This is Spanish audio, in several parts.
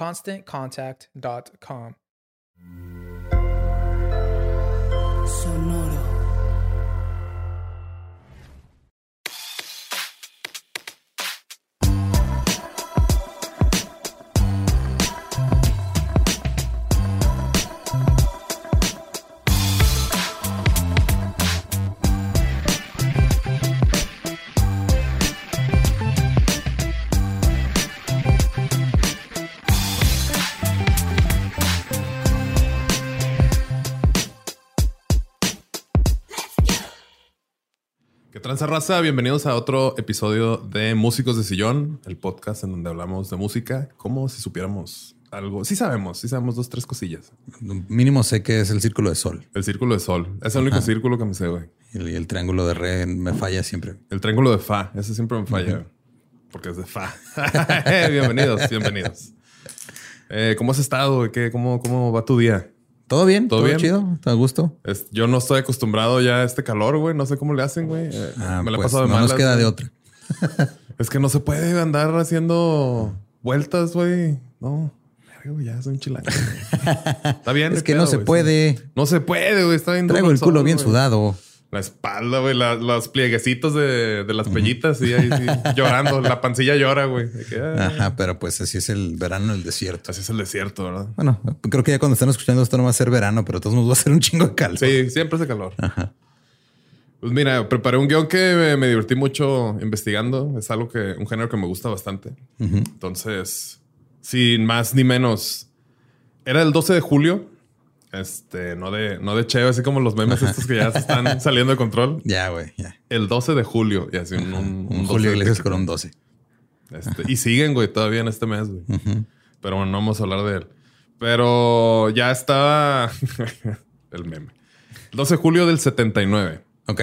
ConstantContact.com. Sonoro. Tranza raza? Bienvenidos a otro episodio de Músicos de Sillón, el podcast en donde hablamos de música como si supiéramos algo. Sí sabemos, sí sabemos dos, tres cosillas. Mínimo sé que es el círculo de sol. El círculo de sol. Es el único círculo que me sé, güey. Y el, triángulo de re me falla siempre. El triángulo de fa. Ese siempre me falla. Porque es de fa. bienvenidos, bienvenidos. Eh, ¿Cómo has estado? ¿Qué, cómo, ¿Cómo va tu día? ¿Todo bien? ¿Todo ¿Todo, bien? chido? ¿Está a gusto? Es- yo no estoy acostumbrado ya a este calor, güey. No sé cómo le hacen, güey. Eh, Ah, me la he pues, pasado de no nos queda güey. de otra. Es que no se puede andar haciendo vueltas, güey. No. Ya soy un chilango. Está bien. Es que pedo, no se güey, puede. sí. No se puede, güey. Está bien Traigo el culo bien güey. sudado. La espalda, güey. la- los plieguecitos de, de las pellitas. Sí, ahí sí. llorando. La pancilla llora, güey. Ah, Ajá, pero pues así es el verano en el desierto. Así es el desierto, ¿verdad? Bueno, creo que ya cuando están escuchando esto no va a ser verano, pero todos nos va a ser un chingo de calor. Sí, siempre hace calor. Pues mira, preparé un guion que me, me divertí mucho investigando. Es algo que, un género que me gusta bastante. Entonces, sin más ni menos, era el 12 de julio. Este, no de, no de Cheo, así como los memes estos que ya se están saliendo de control. Ya, güey, ya. El 12 de julio. Y así un, un, Un 12 Julio Iglesias con un 12. Este, y siguen, güey, todavía en este mes, güey. Pero bueno, no vamos a hablar de él. Pero ya estaba el meme. 12 de julio del 79. Ok.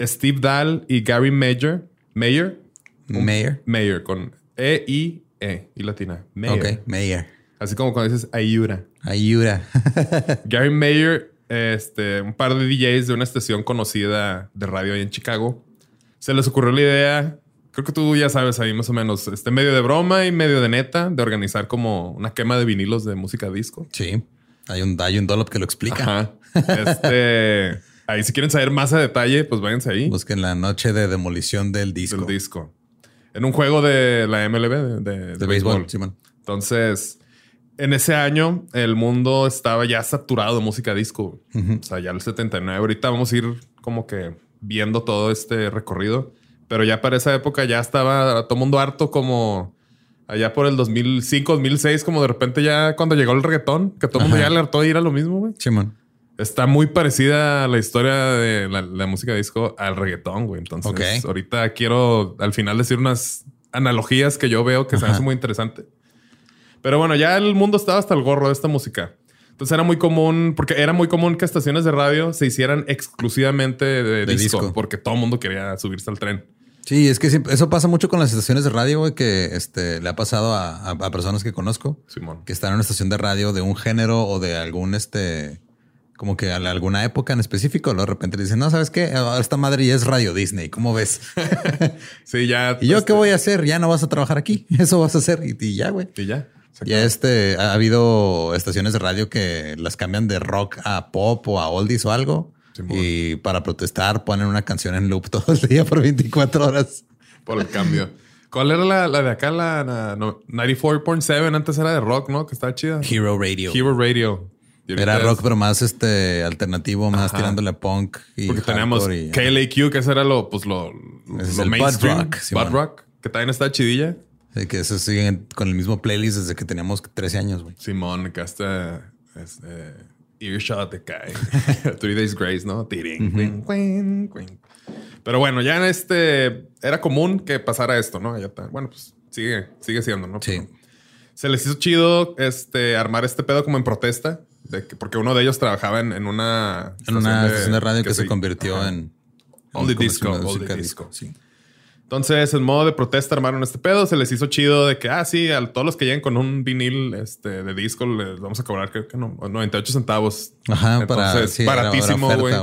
Steve Dahl y Gary Mayer. Mayer. Mayor. Mayer con E-I-E y latina. Mayer. Ok, Mayor. Así como cuando dices Ayura. Ayura. Gary Mayer, este, un par de DJs de una estación conocida de radio ahí en Chicago, se les ocurrió la idea, creo que tú ya sabes ahí más o menos, este medio de broma y medio de neta, de organizar como una quema de vinilos de música disco. sí. Hay un, hay un dollop que lo explica. Ajá. Este, ahí si quieren saber más a detalle, pues váyanse ahí. Busquen la noche de demolición del disco. del disco. En un juego de la MLB de, de- De béisbol, Simón. Entonces, en ese año, el mundo estaba ya saturado de música disco. O sea, ya el 79. Ahorita vamos a ir como que viendo todo este recorrido. Pero ya para esa época ya estaba todo mundo harto como allá por el 2005, 2006, como de repente ya cuando llegó el reggaetón, que todo el mundo ya le hartó de ir a lo mismo, güey. Está muy parecida la historia de la, la música disco al reggaetón, güey. Entonces, ahorita quiero al final decir unas analogías que yo veo que se me Ajá. hace muy interesante. Pero bueno, ya el mundo estaba hasta el gorro de esta música. Entonces era muy común, porque era muy común que estaciones de radio se hicieran exclusivamente de, De disco, disco. porque todo el mundo quería subirse al tren. Sí, es que siempre- eso pasa mucho con las estaciones de radio, güey, que este, le ha pasado a, a- a personas que conozco Simón. que están en una estación de radio de un género o de algún este, como que a alguna época en específico. Luego de repente le dicen, no, sabes qué, Ahora esta madre ya es Radio Disney. ¿Cómo ves? Sí, ya. ¿Y yo este, qué voy a hacer? Ya no vas a trabajar aquí. Eso vas a hacer y, y ya, güey. Y ya. Ya este, ha habido estaciones de radio que las cambian de rock a pop o a oldies o algo. Simón. y para protestar ponen una canción en loop todo el día por 24 horas. Por el cambio. ¿Cuál era la, la de acá? La, la- no, 94.7 antes era de rock, ¿no? Que estaba chida. Hero Radio. Hero Radio. Era rock, pero más este alternativo, más Ajá. tirándole a punk y Porque teníamos y- KLAQ, que ese era lo, pues lo, mainstream. rock. Bud Rock, que también está chidilla. Sí, que eso siguen con el mismo playlist desde que teníamos 13 años, güey. Simón, que hasta es, eh, Earshot de Kai. Three Days Grace, ¿no? Tiring, cuin, cuin. Pero bueno, ya en este era común que pasara esto, ¿no? Ya está. Bueno, pues sigue, sigue siendo, ¿no? Sí. Pero se les hizo chido este armar este pedo como en protesta, de que, porque uno de ellos trabajaba en, en una En una estación de radio que, se convirtió Ajá. en... En disco, the disco. Sí. Entonces, en modo de protesta armaron este pedo. Se les hizo chido de que, ah, sí, a todos los que lleguen con un vinil este, de disco les vamos a cobrar, creo que no, 98 centavos. Ajá, para... Sí, baratísimo, güey.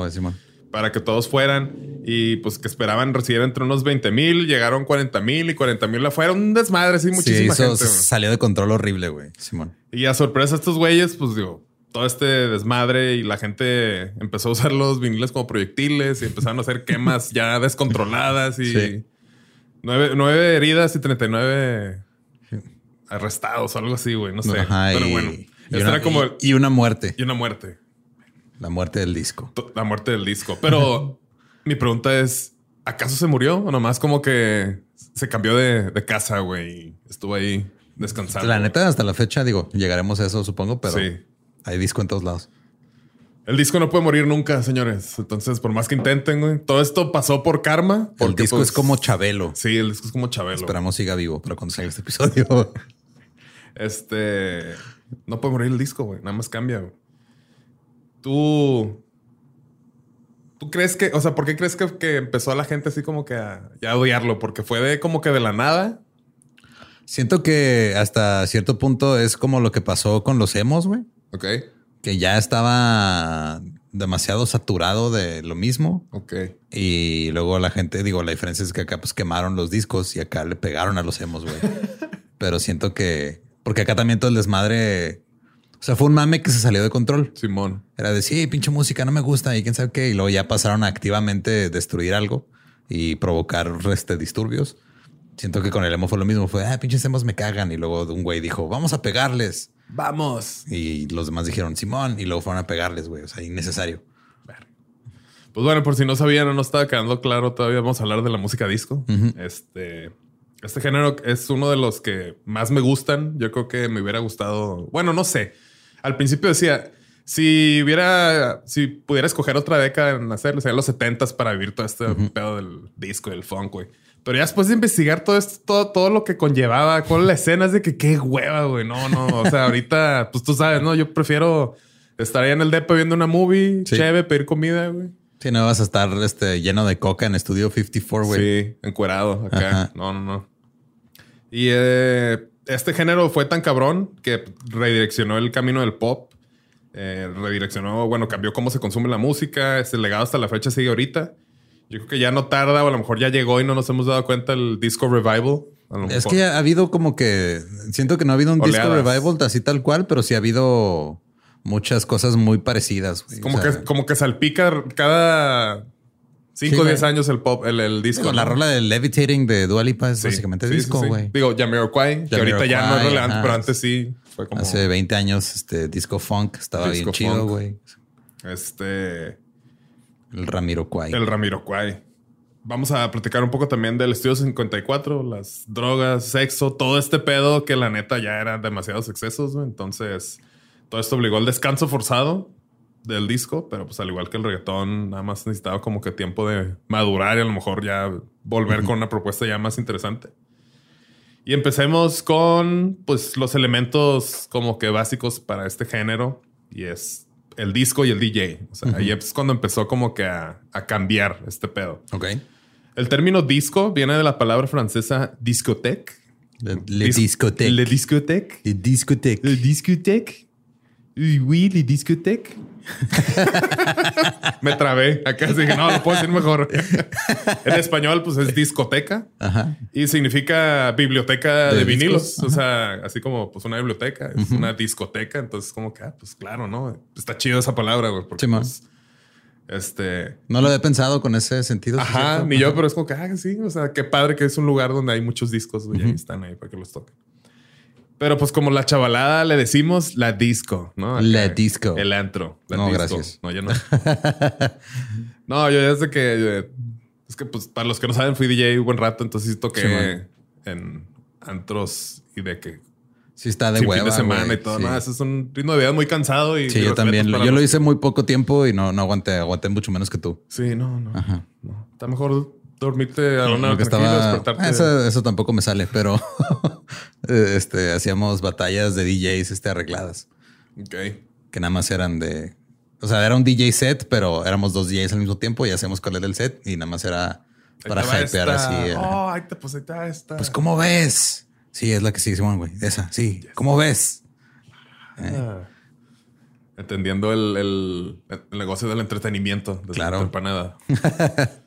Para que todos fueran. Y pues que esperaban recibir entre unos 20 mil, llegaron 40 mil y 40 mil afuera. Un desmadre, sí, Sí, muchísima hizo- gente. salió de control horrible, güey. Simón. Y a sorpresa estos güeyes, pues digo, todo este desmadre y la gente empezó a usar los viniles como proyectiles y empezaron a hacer quemas ya descontroladas y Sí. Nueve, nueve heridas y 39 arrestados o algo así, güey, no sé. Ajá, Pero y, bueno, y esto una, era como y- y una muerte. y una muerte, La muerte del disco. la muerte del disco. Pero mi pregunta es, ¿acaso se murió o nomás como que se cambió de, de casa, güey? Estuvo ahí descansando. La neta, hasta la fecha, digo, llegaremos a eso, supongo, pero Sí. hay disco en todos lados. El disco no puede morir nunca, señores. Entonces, por más que intenten, güey, todo esto pasó por karma. El disco pues, es como Chabelo. Sí, el disco es como Chabelo. Esperamos siga vivo para cuando salga este episodio. Este no puede morir el disco, güey. Nada más cambia. güey. Tú. ¿Tú crees que, o sea, por qué crees que, que empezó a la gente así como que a, ya a odiarlo? Porque fue de como que de la nada. Siento que hasta cierto punto es como lo que pasó con los emos, güey. Ok. Que ya estaba demasiado saturado de lo mismo. Ok. Y luego la gente, digo, la diferencia es que acá pues quemaron los discos y acá le pegaron a los emos, güey. Pero siento que, porque acá también todo el desmadre, o sea, fue un mame que se salió de control. Simón. Era de sí, pinche música, no me gusta y quién sabe qué. Y luego ya pasaron a activamente destruir algo y provocar este, disturbios. Siento que con el emo fue lo mismo. Fue, ah, pinches emos me cagan. Y luego un güey dijo, vamos a pegarles. Vamos. Y los demás dijeron, Simón. Y luego fueron a pegarles, güey. O sea, innecesario. Pues bueno, por si no sabían o no estaba quedando claro, todavía vamos a hablar de la música disco. Este, este género es uno de los que más me gustan. Yo creo que me hubiera gustado. Bueno, no sé. Al principio decía, si hubiera, si pudiera escoger otra década en hacerlo, serían los 70s para vivir todo este pedo del disco y del funk, güey. Pero ya después de investigar todo esto, todo, todo lo que conllevaba, con la escena es de que qué hueva, güey. No, no. O sea, ahorita, pues tú sabes, no, yo prefiero estar ahí en el depo viendo una movie, Sí. chévere, pedir comida, güey. Si no vas a estar este, lleno de coca en Estudio 54, güey. Sí, encuerado acá. Ajá. No, no, no. Y eh, este género fue tan cabrón que redireccionó el camino del pop. Eh, redireccionó, bueno, cambió cómo se consume la música. Ese legado hasta la fecha sigue ahorita. Yo creo que ya no tarda, o a lo mejor ya llegó y no nos hemos dado cuenta el disco revival. Es que ha habido como que siento que no ha habido un disco revival así tal cual, pero sí ha habido muchas cosas muy parecidas. güey. como, O sea, que, como que salpica cada 5 o Sí, 10 güey. años el pop, el, el disco. digo, la rola de Levitating de Dua Lipa es Sí, básicamente sí, disco, sí. güey. Digo, Jamiroquai, que ahorita ya no es relevante, pero antes sí fue como. Hace 20 años, este disco funk estaba Disco bien chido, funk. güey. Este. El Ramiro Kwai. El Ramiro Kwai. vamos a platicar un poco también del estudio 54, las drogas, sexo, todo este pedo que la neta ya eran demasiados excesos. Entonces, todo esto obligó al descanso forzado del disco, pero pues al igual que el reggaetón, nada más necesitaba como que tiempo de madurar y a lo mejor ya volver con una propuesta ya más interesante. Y empecemos con pues los elementos como que básicos para este género y es el disco y el DJ. O sea, ahí es cuando empezó como que a, a cambiar este pedo. Ok. El término disco viene de la palabra francesa discothèque. Le, le discothèque. Le discothèque. Le discothèque. Le discothèque. Oui, le discothèque. Me trabé. Acá dije, no, lo puedo decir mejor. en español, pues es discoteca. Ajá. Y significa biblioteca de, De vinilos. O sea, así como pues una biblioteca, es una discoteca. Entonces, como que, ah, pues claro, ¿no? Está chido esa palabra, güey. Porque, Sí, pues, este. No lo había pensado con ese sentido. ¿sí Ajá, ni yo, pero es como que, ah, sí. O sea, qué padre que es un lugar donde hay muchos discos güey, y están ahí para que los toquen. Pero pues como la chavalada le decimos la disco, ¿no? Acá, La disco. El antro. La No, disco. gracias. No, yo no. no, yo desde que... eh, Es que pues para los que no saben fui DJ un buen rato, entonces toqué Sí, en antros y de que... Sí, está de sin hueva. fin de semana y todo. Sí, No, eso es un ritmo de vida muy cansado y... Sí, yo también. Yo lo hice muy poco tiempo y no, no aguanté. Aguanté mucho menos que tú. Sí, no, no. Ajá. no. Está mejor dormirte a una Porque tranquilo, estaba. despertarte. Eso, eso tampoco me sale, pero este hacíamos batallas de DJs este, arregladas Ok. que nada más eran de. O sea, era un DJ set, pero éramos dos DJs al mismo tiempo y hacíamos cuál era el set y nada más era para hypear esta. así. Oh, ahí te, pues ahí está esta. Pues, ¿cómo ves? Sí, es la que sí, Simón, güey. Esa, sí. ¿Cómo ves? Ah. Entendiendo el, el- el negocio del entretenimiento. Desde Claro. la.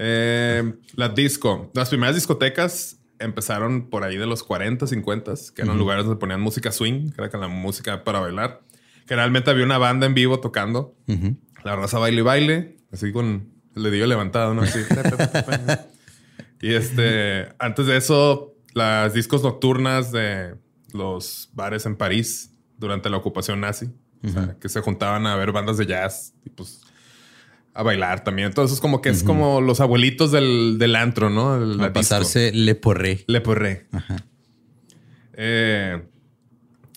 Eh, la disco. Las primeras discotecas empezaron por ahí de los 40, 50, que eran lugares donde ponían música swing, que era con la música para bailar. Generalmente había una banda en vivo tocando. Ujú. La raza baile y baile, así con el dedillo levantado, ¿no? Así. y este, antes de eso, las discos nocturnas de los bares en París durante la ocupación nazi, o sea, que se juntaban a ver bandas de jazz y pues a bailar también. Entonces es como que es como los abuelitos del, del antro, ¿no? El- A pasarse le porré. Le Porré. Eh,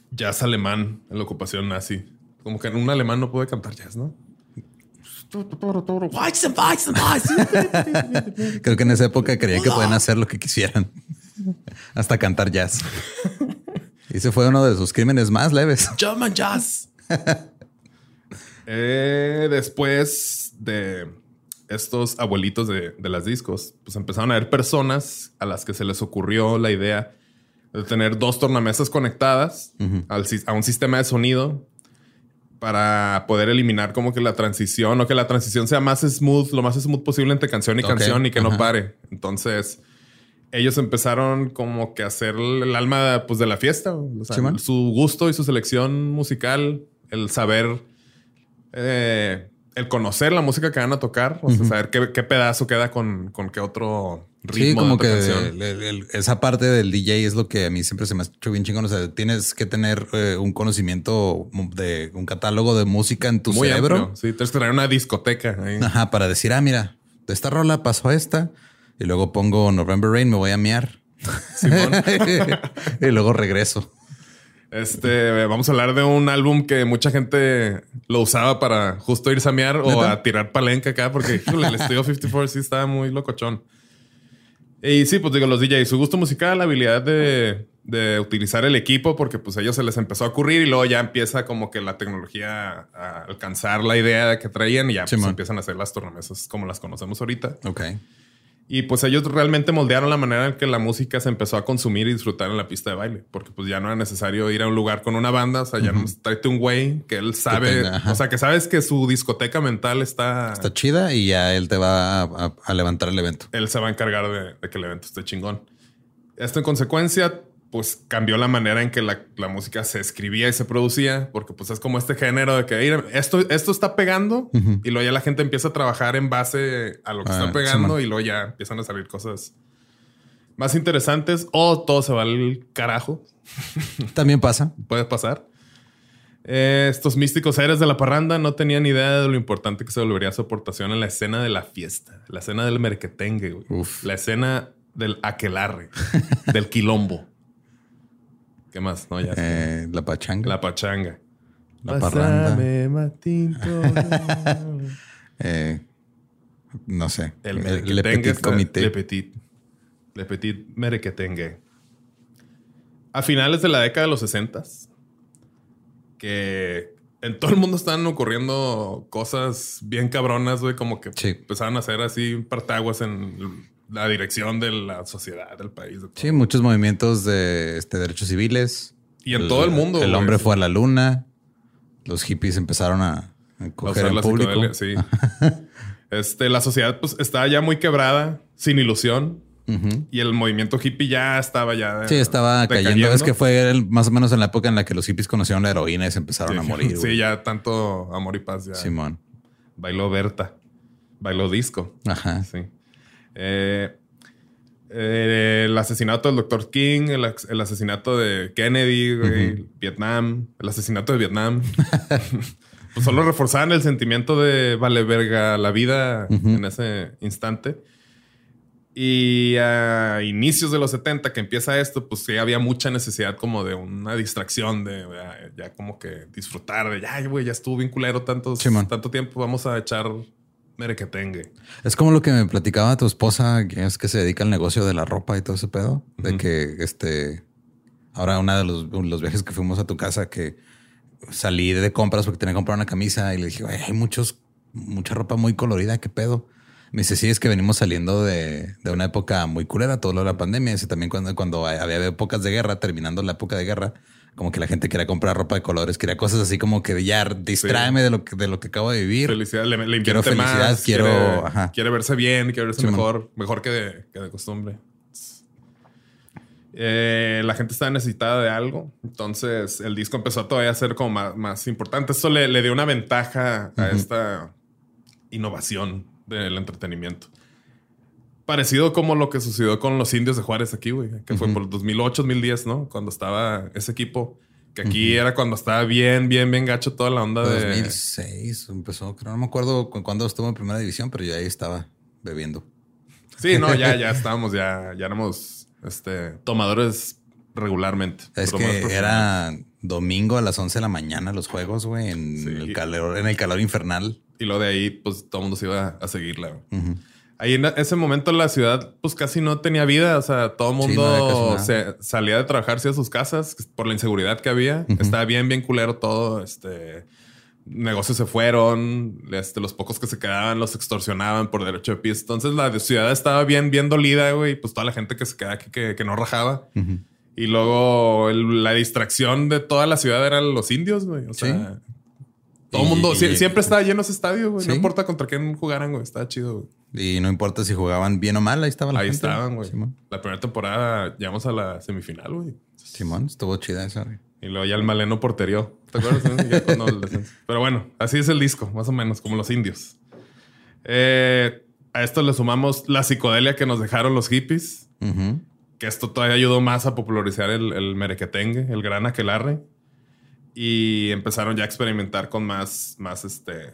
jazz alemán en la ocupación nazi. Como que un alemán no puede cantar jazz, ¿no? Creo que en esa época creían que podían hacer lo que quisieran. Hasta cantar jazz. Y ese fue uno de sus crímenes más leves. German Jazz. Eh, después de estos abuelitos de, de las discos, pues empezaron a haber personas a las que se les ocurrió la idea de tener dos tornamesas conectadas al a un sistema de sonido para poder eliminar como que la transición o que la transición sea más smooth, lo más smooth posible entre canción y canción y que no pare. Entonces, ellos empezaron como que a hacer el alma pues, de la fiesta. O sea, su gusto y su selección musical, el saber, eh, el conocer la música que van a tocar, o sea, saber qué, qué pedazo queda con, con qué otro ritmo. Sí, como de que otra canción. el- el- el- esa parte del DJ es lo que a mí siempre se me ha hecho bien chingón. O sea, tienes que tener eh, un conocimiento de un catálogo de música en tu Muy cerebro. amplio. Sí, tienes que tener una discoteca ahí. Ajá, para decir, ah, mira, de esta rola pasó a esta y luego pongo November Rain, me voy a mear. Simón. y luego regreso. Este, vamos a hablar de un álbum que mucha gente lo usaba para justo irse a mear o a tirar palenca acá, porque híjole, el estudio 54 sí estaba muy locochón. Y sí, pues digo, los DJs, su gusto musical, la habilidad de, de utilizar el equipo, porque pues a ellos se les empezó a ocurrir y luego ya empieza como que la tecnología a alcanzar la idea que traían y ya Sí, pues, empiezan a hacer las tornamesas como las conocemos ahorita. Ok. Y pues ellos realmente moldearon la manera en que la música se empezó a consumir y disfrutar en la pista de baile, porque pues ya no era necesario ir a un lugar con una banda, o sea, ya nos tráete un güey que él sabe, tenga, o sea, que sabes que su discoteca mental está, Está chida y ya él te va a, a- a levantar el evento. él se va a encargar de, de que el evento esté chingón. Esto en consecuencia, pues cambió la manera en que la, la música se escribía y se producía, porque pues es como este género de que "Mira, esto, esto está pegando y luego ya la gente empieza a trabajar en base a lo que Ah, está pegando y luego ya empiezan a salir cosas más interesantes o todo se va al carajo, También pasa. puede pasar. Eh, estos místicos seres de la parranda no tenían idea de lo importante que se volvería su aportación en la escena de la fiesta, la escena del merquetengue, güey. Uf. la escena del aquelarre, del quilombo. ¿Qué más? No, ya. Eh, la pachanga. La pachanga. La parranda. Pásame tinto. Eh, no sé. El Le merequetengue Petit Comité. Le Petit. Le Petit merequetengue. A finales de la década de los 60 que en todo el mundo estaban ocurriendo cosas bien cabronas, güey, como que Sí. empezaban a hacer así partaguas en la dirección de la sociedad, del país. de. Sí, muchos movimientos de este, derechos civiles. Y en todo el mundo, El hombre fue a la luna. Los hippies empezaron a, a coger la público. sí. este, la sociedad pues estaba ya muy quebrada, sin ilusión. Y el movimiento hippie ya estaba ya. Sí, estaba cayendo. Es que fue el- más o menos en la época en la que los hippies conocieron la heroína y se empezaron a morir. Sí, ya tanto amor y paz. Ya. Simón. Bailó Berta. Bailó disco. Ajá. Sí. Eh, eh, el asesinato del Dr. King, el, el asesinato de Kennedy, güey, Vietnam, el asesinato de Vietnam. pues solo reforzaban el sentimiento de vale verga la vida en ese instante. Y a inicios de los 70 que empieza esto, pues sí había mucha necesidad como de una distracción, de ya, ya como que disfrutar de ya, güey, ya estuvo bien culero tanto, Simón. tanto tiempo, vamos a echar merequetengue. Es como lo que me platicaba tu esposa, que es que se dedica al negocio de la ropa y todo ese pedo. De que este. Ahora, uno de los, los viajes que fuimos a tu casa, que salí de compras porque tenía que comprar una camisa y le dije, "Güey, hay muchos, mucha ropa muy colorida, qué pedo. Me dice, sí, es que venimos saliendo de, de una época muy culera, todo lo de la pandemia. Dice también cuando, cuando había épocas de guerra, terminando la época de guerra, como que la gente quería comprar ropa de colores, quería cosas así como que ya distráeme de lo que, de lo que acabo de vivir. Felicidad, le, le Quiero felicidad, más, quiero- quiere, ajá. quiere verse bien, quiere verse mejor, mejor que de, que de costumbre. Eh, la gente estaba necesitada de algo, entonces el disco empezó todavía a ser como más, más importante. Eso le, le dio una ventaja a esta innovación del entretenimiento. Parecido como lo que sucedió con los indios de Juárez aquí, güey, que fue Ujú. por 2008, 2010, ¿no? Cuando estaba ese equipo, que aquí era cuando estaba bien, bien, bien gacho toda la onda Fue de... 2006 empezó, creo, no me acuerdo cu- cuándo estuvo en primera división, pero yo ahí estaba bebiendo. Sí, no, ya, ya estábamos, ya, ya éramos este, tomadores regularmente. Es que era domingo a las 11 de la mañana los juegos, güey, en Sí. el calor, en el calor infernal. Y luego de ahí, pues todo el mundo se iba a seguirla. Ahí en ese momento la ciudad, pues casi no tenía vida. O sea, todo el Sí, no había mundo se salía de trabajar hacia sus casas por la inseguridad que había. Estaba bien, bien culero todo. Este negocios se fueron. Este, los pocos que se quedaban los extorsionaban por derecho de piso. Entonces la ciudad estaba bien, bien dolida, güey. Pues toda la gente que se quedaba aquí que, que no rajaba. Y luego el- la distracción de toda la ciudad eran los indios, güey. O sea, todo el mundo y- siempre estaba lleno ese estadio, güey. No importa contra quién jugaran, güey. Estaba chido, güey. Y no importa si jugaban bien o mal, ahí estaba la Ahí gente. estaban, güey. Simón. La primera temporada llegamos a la semifinal, güey. Simón, estuvo chida esa. güey. Y luego ya el maleno porterió. ¿Te acuerdas? no? Ya cuando el descenso. Pero bueno, así es el disco, más o menos, como los indios. Eh, a esto le sumamos la psicodelia que nos dejaron los hippies, que esto todavía ayudó más a popularizar el, el merequetengue, el gran aquelarre. Y empezaron ya a experimentar con más, más este,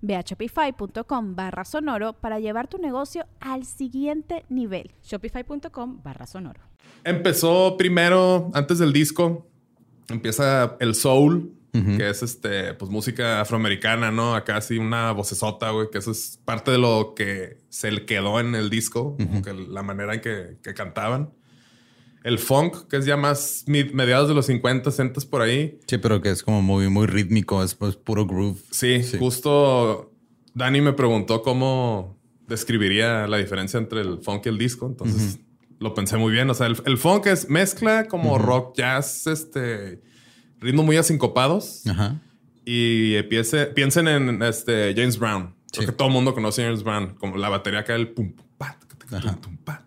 Ve a shopify.com barra sonoro para llevar tu negocio al siguiente nivel. Shopify.com barra sonoro. Empezó primero, antes del disco, empieza el soul, que es este, pues música afroamericana, ¿no? Acá sí una vocesota, güey, que eso es parte de lo que se le quedó en el disco, que la manera en que, que, cantaban. El funk, que es ya más mediados de los 50, 60 por ahí. Sí, pero que es como muy, muy rítmico, es puro groove. Sí, justo Dani me preguntó cómo describiría la diferencia entre el funk y el disco, entonces lo pensé muy bien. O sea, el, funk es mezcla como rock, jazz, este ritmo muy asincopados. Ajá. Y empiece, piensen en este James Brown. Creo que todo el mundo conoce a James Brown, como la batería acá el pum, pum, pa, tum, pa, tum, pa,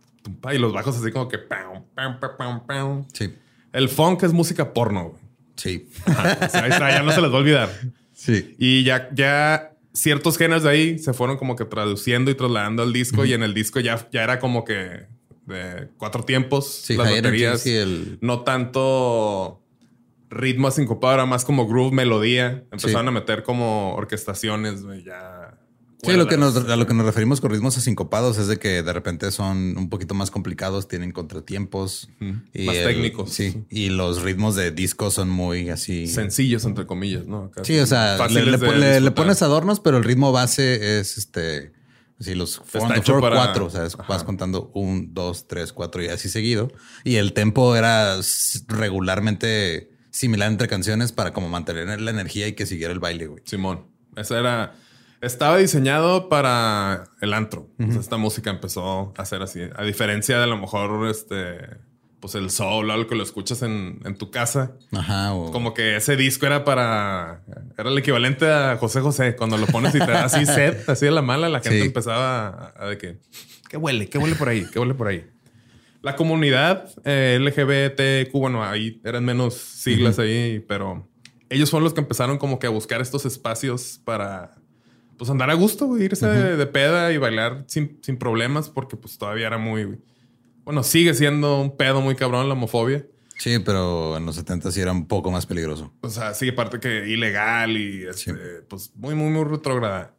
y los bajos así como que pam, pam, pam, pam, Sí. El funk es música porno. Sí. o sea, ya no se les va a olvidar. Sí. Y ya, ya ciertos géneros de ahí se fueron como que traduciendo y trasladando al disco y en el disco ya, ya era como que de cuatro tiempos sí, las baterías. el... No tanto ritmo sincopado, era más como groove, melodía. Empezaron a meter como orquestaciones, ya. Sí, lo que nos, a lo que nos referimos con ritmos asincopados es de que de repente son un poquito más complicados, tienen contratiempos. y más técnicos. Sí. Y los ritmos de disco son muy así. Sencillos, entre comillas, ¿no? sí, o sea, le, pones adornos, pero el ritmo base es este. Sí, los cuatro, o sea, vas contando un, dos, tres, cuatro y así seguido. Y el tempo era regularmente similar entre canciones para como mantener la energía y que siguiera el baile, güey. Simón, esa era... Estaba diseñado para el antro. esta música empezó a ser así. A diferencia de a lo mejor este... Pues el soul, algo que lo escuchas en, tu casa. Ajá. Como que ese disco era para... Era el equivalente a José José. Cuando lo pones y te da así set, así de la mala, la gente empezaba a, de que... ¿Qué huele? ¿Qué huele por ahí? ¿Qué huele por ahí? La comunidad eh, LGBTQ, bueno, ahí eran menos siglas ahí, pero ellos son los que empezaron como que a buscar estos espacios para pues andar a gusto, irse de, peda y bailar sin, problemas, porque pues todavía era muy, bueno, sigue siendo un pedo muy cabrón la homofobia. Sí, pero en los 70 sí era un poco más peligroso. O sea, sí, aparte que ilegal y este, pues muy, muy, muy retrógrada.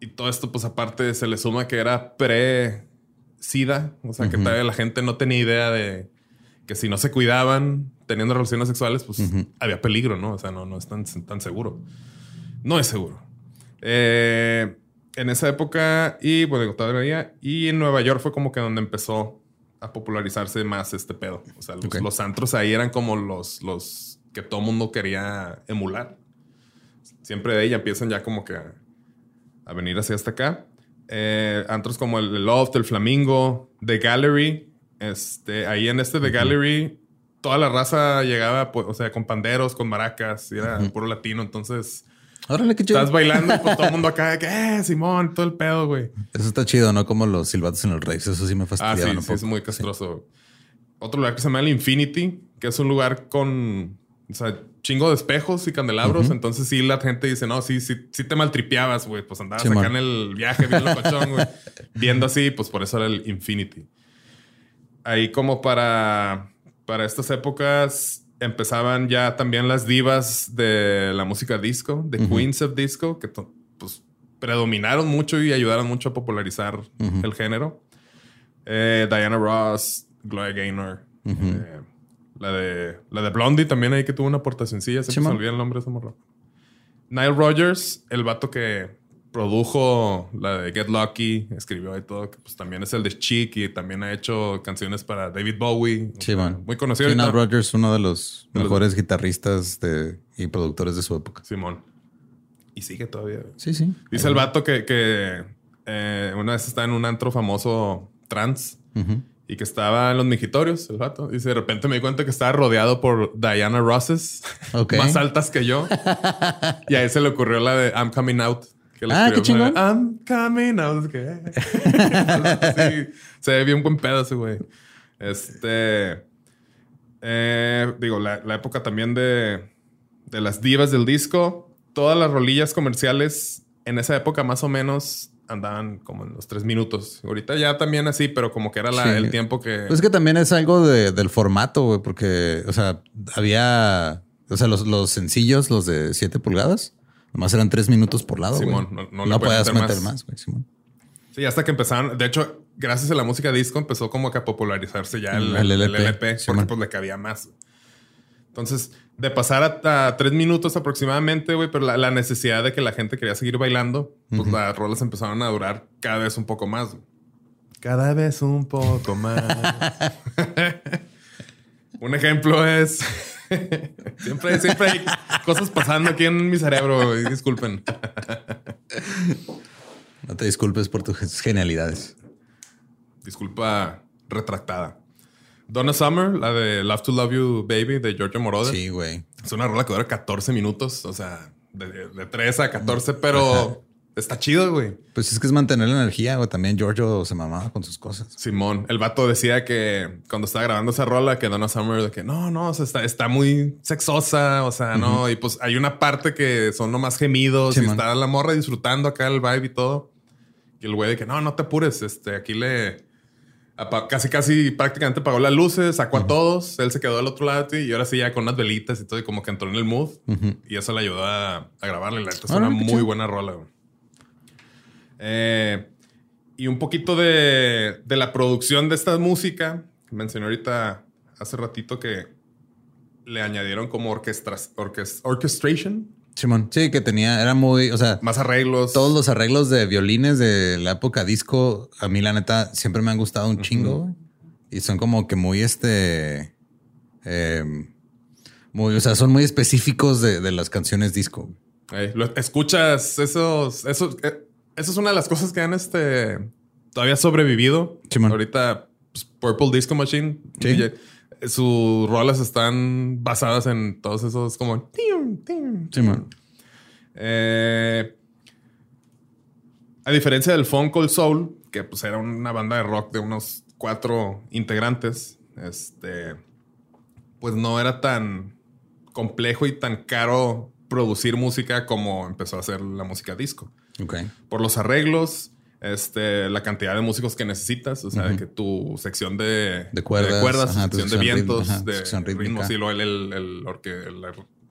Y todo esto, pues aparte se le suma que era pre SIDA, o sea, que todavía la gente no tenía idea de que si no se cuidaban teniendo relaciones sexuales, pues había peligro, ¿no? O sea, no, no es tan, tan seguro. No es seguro. Eh, en esa época, y bueno, todavía, y en Nueva York fue como que donde empezó a popularizarse más este pedo. O sea, los, antros ahí eran como los, los que todo mundo quería emular. Siempre de ella empiezan ya como que a, a venir hacia hasta acá eh, antros como el Loft, el Flamingo, The Gallery. Este, ahí en este The Gallery, toda la raza llegaba, pues, o sea, con panderos, con maracas, y era puro latino. Entonces, Órale, qué chido. Estás bailando y pues, todo el mundo acá, que eh, Simón, todo el pedo, güey. Eso está chido, ¿no? Como los silbatos en los raves. Eso sí me fastidia. Ah, sí, es muy castroso. Otro lugar que se llama el Infinity, que es un lugar con, o sea, chingo de espejos y candelabros. Entonces sí la gente dice, no, sí, sí, sí te maltripeabas, güey. Pues andabas acá en el viaje güey. Viendo así, pues por eso era el Infinity. Ahí como para, para estas épocas empezaban ya también las divas de la música disco, de Queens of Disco, que pues predominaron mucho y ayudaron mucho a popularizar el género. Eh, Diana Ross, Gloria Gaynor. La de, la de Blondie también ahí que tuvo una aportación. Se me olvida el nombre de ese morro. Nile Rogers, el vato que produjo la de Get Lucky, escribió y todo, que pues también es el de Chic y también ha hecho canciones para David Bowie. Sí, Muy conocido. Nile Rogers, uno de los mejores guitarristas de, y productores de su época. Simón. Y sigue todavía. Sí, sí. Dice el vato que, que eh, una vez está en un antro famoso trans y que estaba en los migitorios, el vato. Y de repente me di cuenta que estaba rodeado por Diana Rosses, más altas que yo. y a él se le ocurrió la de I'm Coming Out. Que ah, qué chingón. I'm Coming Out. se ve bien buen pedo ese güey. Este. Eh, digo, la, la, época también de, de las divas del disco. Todas las rolillas comerciales en esa época más o menos andaban como en los tres minutos. Ahorita ya también así, pero como que era el tiempo que... Pues es que también es algo del formato, güey, porque, o sea, había, o sea, los, sencillos, los de siete pulgadas, nomás eran tres minutos por lado. Simón, no, no, no podías meter más, güey, Simón. Sí, hasta que empezaron, de hecho, gracias a la música disco empezó como que a popularizarse ya el, LP, porque pues le cabía más. Entonces, de pasar a, tres minutos aproximadamente, güey, pero la, necesidad de que la gente quería seguir bailando, pues las rolas empezaron a durar cada vez un poco más. Cada vez un poco más. un ejemplo es. siempre, siempre hay cosas pasando aquí en mi cerebro, disculpen. no te disculpes por tus genialidades. Disculpa retractada. Donna Summer, la de Love to Love You Baby de Giorgio Moroder. Sí, güey. Es una rola que dura 14 minutos, o sea, de, de 3 a 14, pero está chido, güey. Pues es que es mantener la energía, güey. También Giorgio se mamaba con sus cosas. Simón, el vato decía que cuando estaba grabando esa rola, que Donna Summer, de que no, no, o sea, está, está muy sexosa, o sea, no. Y pues hay una parte que son nomás gemidos y está la morra disfrutando acá el vibe y todo. Y el güey de que no, no te apures, este, aquí le casi, casi prácticamente apagó las luces, sacó a todos, él se quedó del otro lado y ahora sí ya con unas velitas y todo, y como que entró en el mood y eso le ayudó a, grabarle. La es una muy buena rola. Eh, y un poquito de, de, la producción de esta música. Mencioné ahorita hace ratito que le añadieron como orquestras, orchestration Simón, sí, que tenía, era muy, o sea, más arreglos. Todos los arreglos de violines de la época disco, a mí la neta siempre me han gustado un chingo. Y son como que muy este, em, muy, o sea, son muy específicos de, las canciones disco. escuchas esos, esos, eh, eso es una de las cosas que han este todavía sobrevivido. Ahorita pues, Purple Disco Machine. sus rolas están basadas en todos esos como eh, a diferencia del Funk Old Soul, que pues era una banda de rock de unos cuatro integrantes, este, pues no era tan complejo y tan caro producir música como empezó a hacer la música disco. Por los arreglos, este, la cantidad de músicos que necesitas, o sea, que tu sección de, de cuerdas, sección de vientos, de ritmos y luego el, el, el,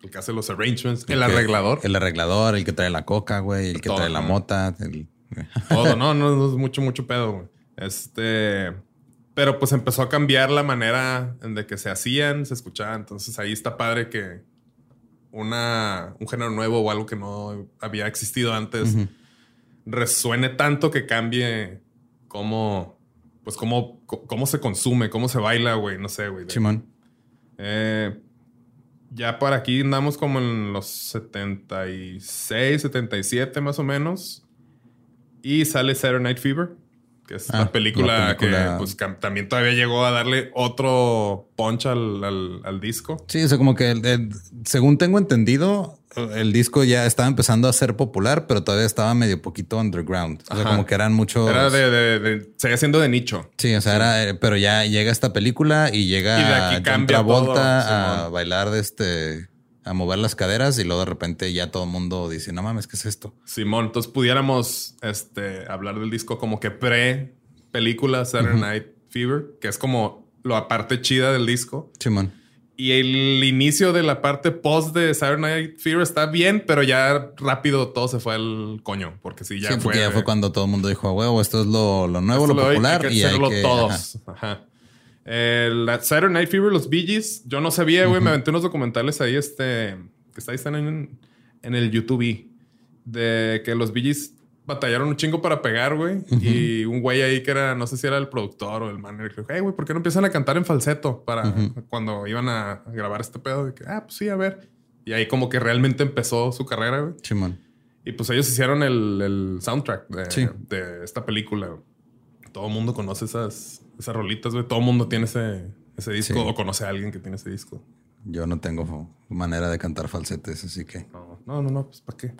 el que hace los arrangements, el, arreglador. El arreglador, el que trae la coca, güey, el que trae la mota. Todo, no, no, es mucho, mucho pedo, güey. Este. Pero pues empezó a cambiar la manera en de que se hacían, se escuchaban. Entonces ahí está padre que una, un género nuevo o algo que no había existido antes resuene tanto que cambie cómo, pues cómo, cómo se consume, cómo se baila, güey. No sé, güey. Simón. Eh, ya para aquí andamos como en los 76, 77 más o menos. Y sale Saturday Night Fever, que es la, ah, película que pues, también todavía llegó a darle otro punch al, al, disco. Sí, o sea, como que según tengo entendido, el disco ya estaba empezando a ser popular, pero todavía estaba medio poquito underground. O sea, como que eran muchos. Era de, de, seguía siendo de nicho. Sí, o sea, era, eh, pero ya llega esta película y llega y de aquí cambia Volta a bailar de este, a mover las caderas y luego de repente ya todo el mundo dice, no mames, ¿qué es esto? Simón, entonces pudiéramos este, hablar del disco como que pre película Saturday Night Fever, que es como la parte chida del disco. Simón. Y el inicio de la parte post de Saturday Night Fever está bien, pero ya rápido todo se fue al coño. Porque sí, ya fue. ya fue cuando todo el mundo dijo, huevo, esto es lo, nuevo, lo popular. y hacerlo todos. Ajá. El Saturday Night Fever, los Bee Gees, yo no sabía, güey. Me aventé unos documentales ahí, este, que está, ahí están en, en el YouTube, de que los Bee Gees batallaron un chingo para pegar, güey. Y un güey ahí que era, no sé si era el productor o el manager, que dijo, hey, güey, ¿por qué no empiezan a cantar en falseto para cuando iban a grabar este pedo? De que, ah, pues sí, a ver. Y ahí como que realmente empezó su carrera, güey. Chimón. Y pues ellos hicieron el, soundtrack de, esta película. Todo el mundo conoce esas, esas rolitas, güey. Todo el mundo tiene ese, ese disco o conoce a alguien que tiene ese disco. Yo no tengo manera de cantar falsetes, así que. No, no, no, no pues ¿para qué?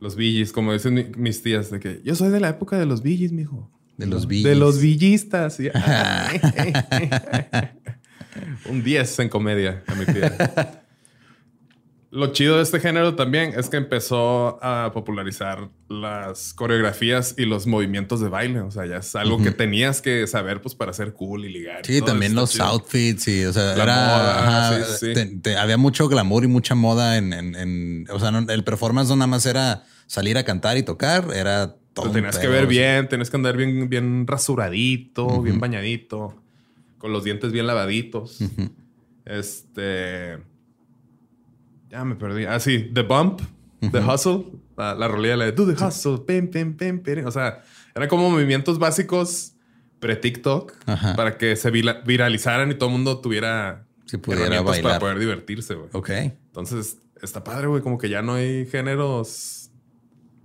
Los villis, como dicen mis tías, de que yo soy de la época de los villis, mijo. De los villis. De los villistas. Un 10 en comedia a mi tía. Lo chido de este género también es que empezó a popularizar las coreografías y los movimientos de baile. O sea, ya es algo que tenías que saber pues para ser cool y ligar. Sí, también los outfits y, o sea, era, había mucho glamour y mucha moda en, o sea, el performance no nada más era salir a cantar y tocar, era todo. tenías que ver bien, tenías que andar bien, bien rasuradito, bien bañadito, con los dientes bien lavaditos. Este Ya me perdí. Ah, sí, The Bump, The Hustle, la, la rolilla de Do The Hustle, pim, pim, pim, pim. O sea, eran como movimientos básicos pre-TikTok para que se vira- viralizaran y todo el mundo tuviera Si pudiera bailar. para poder divertirse, güey. Ok. Entonces, está padre, güey. Como que ya no hay géneros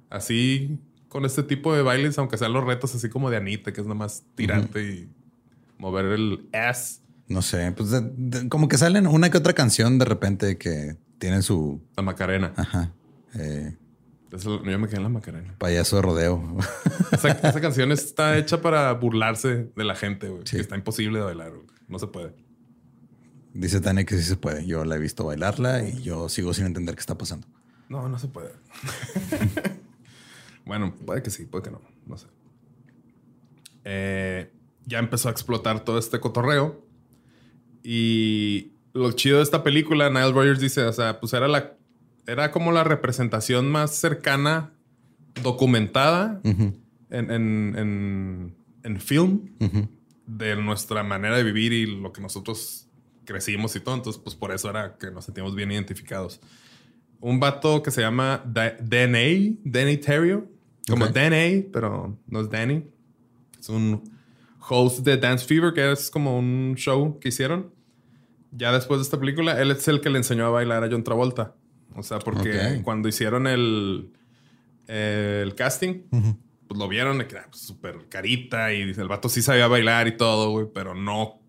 así con este tipo de bailes, aunque sean los retos así como de Anita, que es nomás tirarte y mover el ass. No sé, pues de- de- como que salen una que otra canción de repente que tienen su La Macarena. ajá, eh, Eso, yo me quedé en la Macarena. payaso de rodeo. Esa, esa canción está hecha para burlarse de la gente, güey. Sí. Está imposible de bailar, güey. No se puede. Dice Tania que sí se puede. Yo la he visto bailarla y yo sigo sin entender qué está pasando. No, no se puede. bueno, puede que sí, puede que no. No sé. Eh, ya empezó a explotar todo este cotorreo. Y lo chido de esta película, Nile Rogers dice, o sea, pues era la. Era como la representación más cercana, documentada en, en, en, en film de nuestra manera de vivir y lo que nosotros crecimos y todo. Entonces, pues por eso era que nos sentíamos bien identificados. Un vato que se llama Da- DNA, Danny Terrio, como Ok. DNA, pero no es Danny. Es un host de Dance Fever, que es como un show que hicieron. Ya después de esta película, él es el que le enseñó a bailar a John Travolta. O sea, porque cuando hicieron el, el casting, pues lo vieron de que era pues, súper carita y el vato sí sabía bailar y todo, güey, pero no,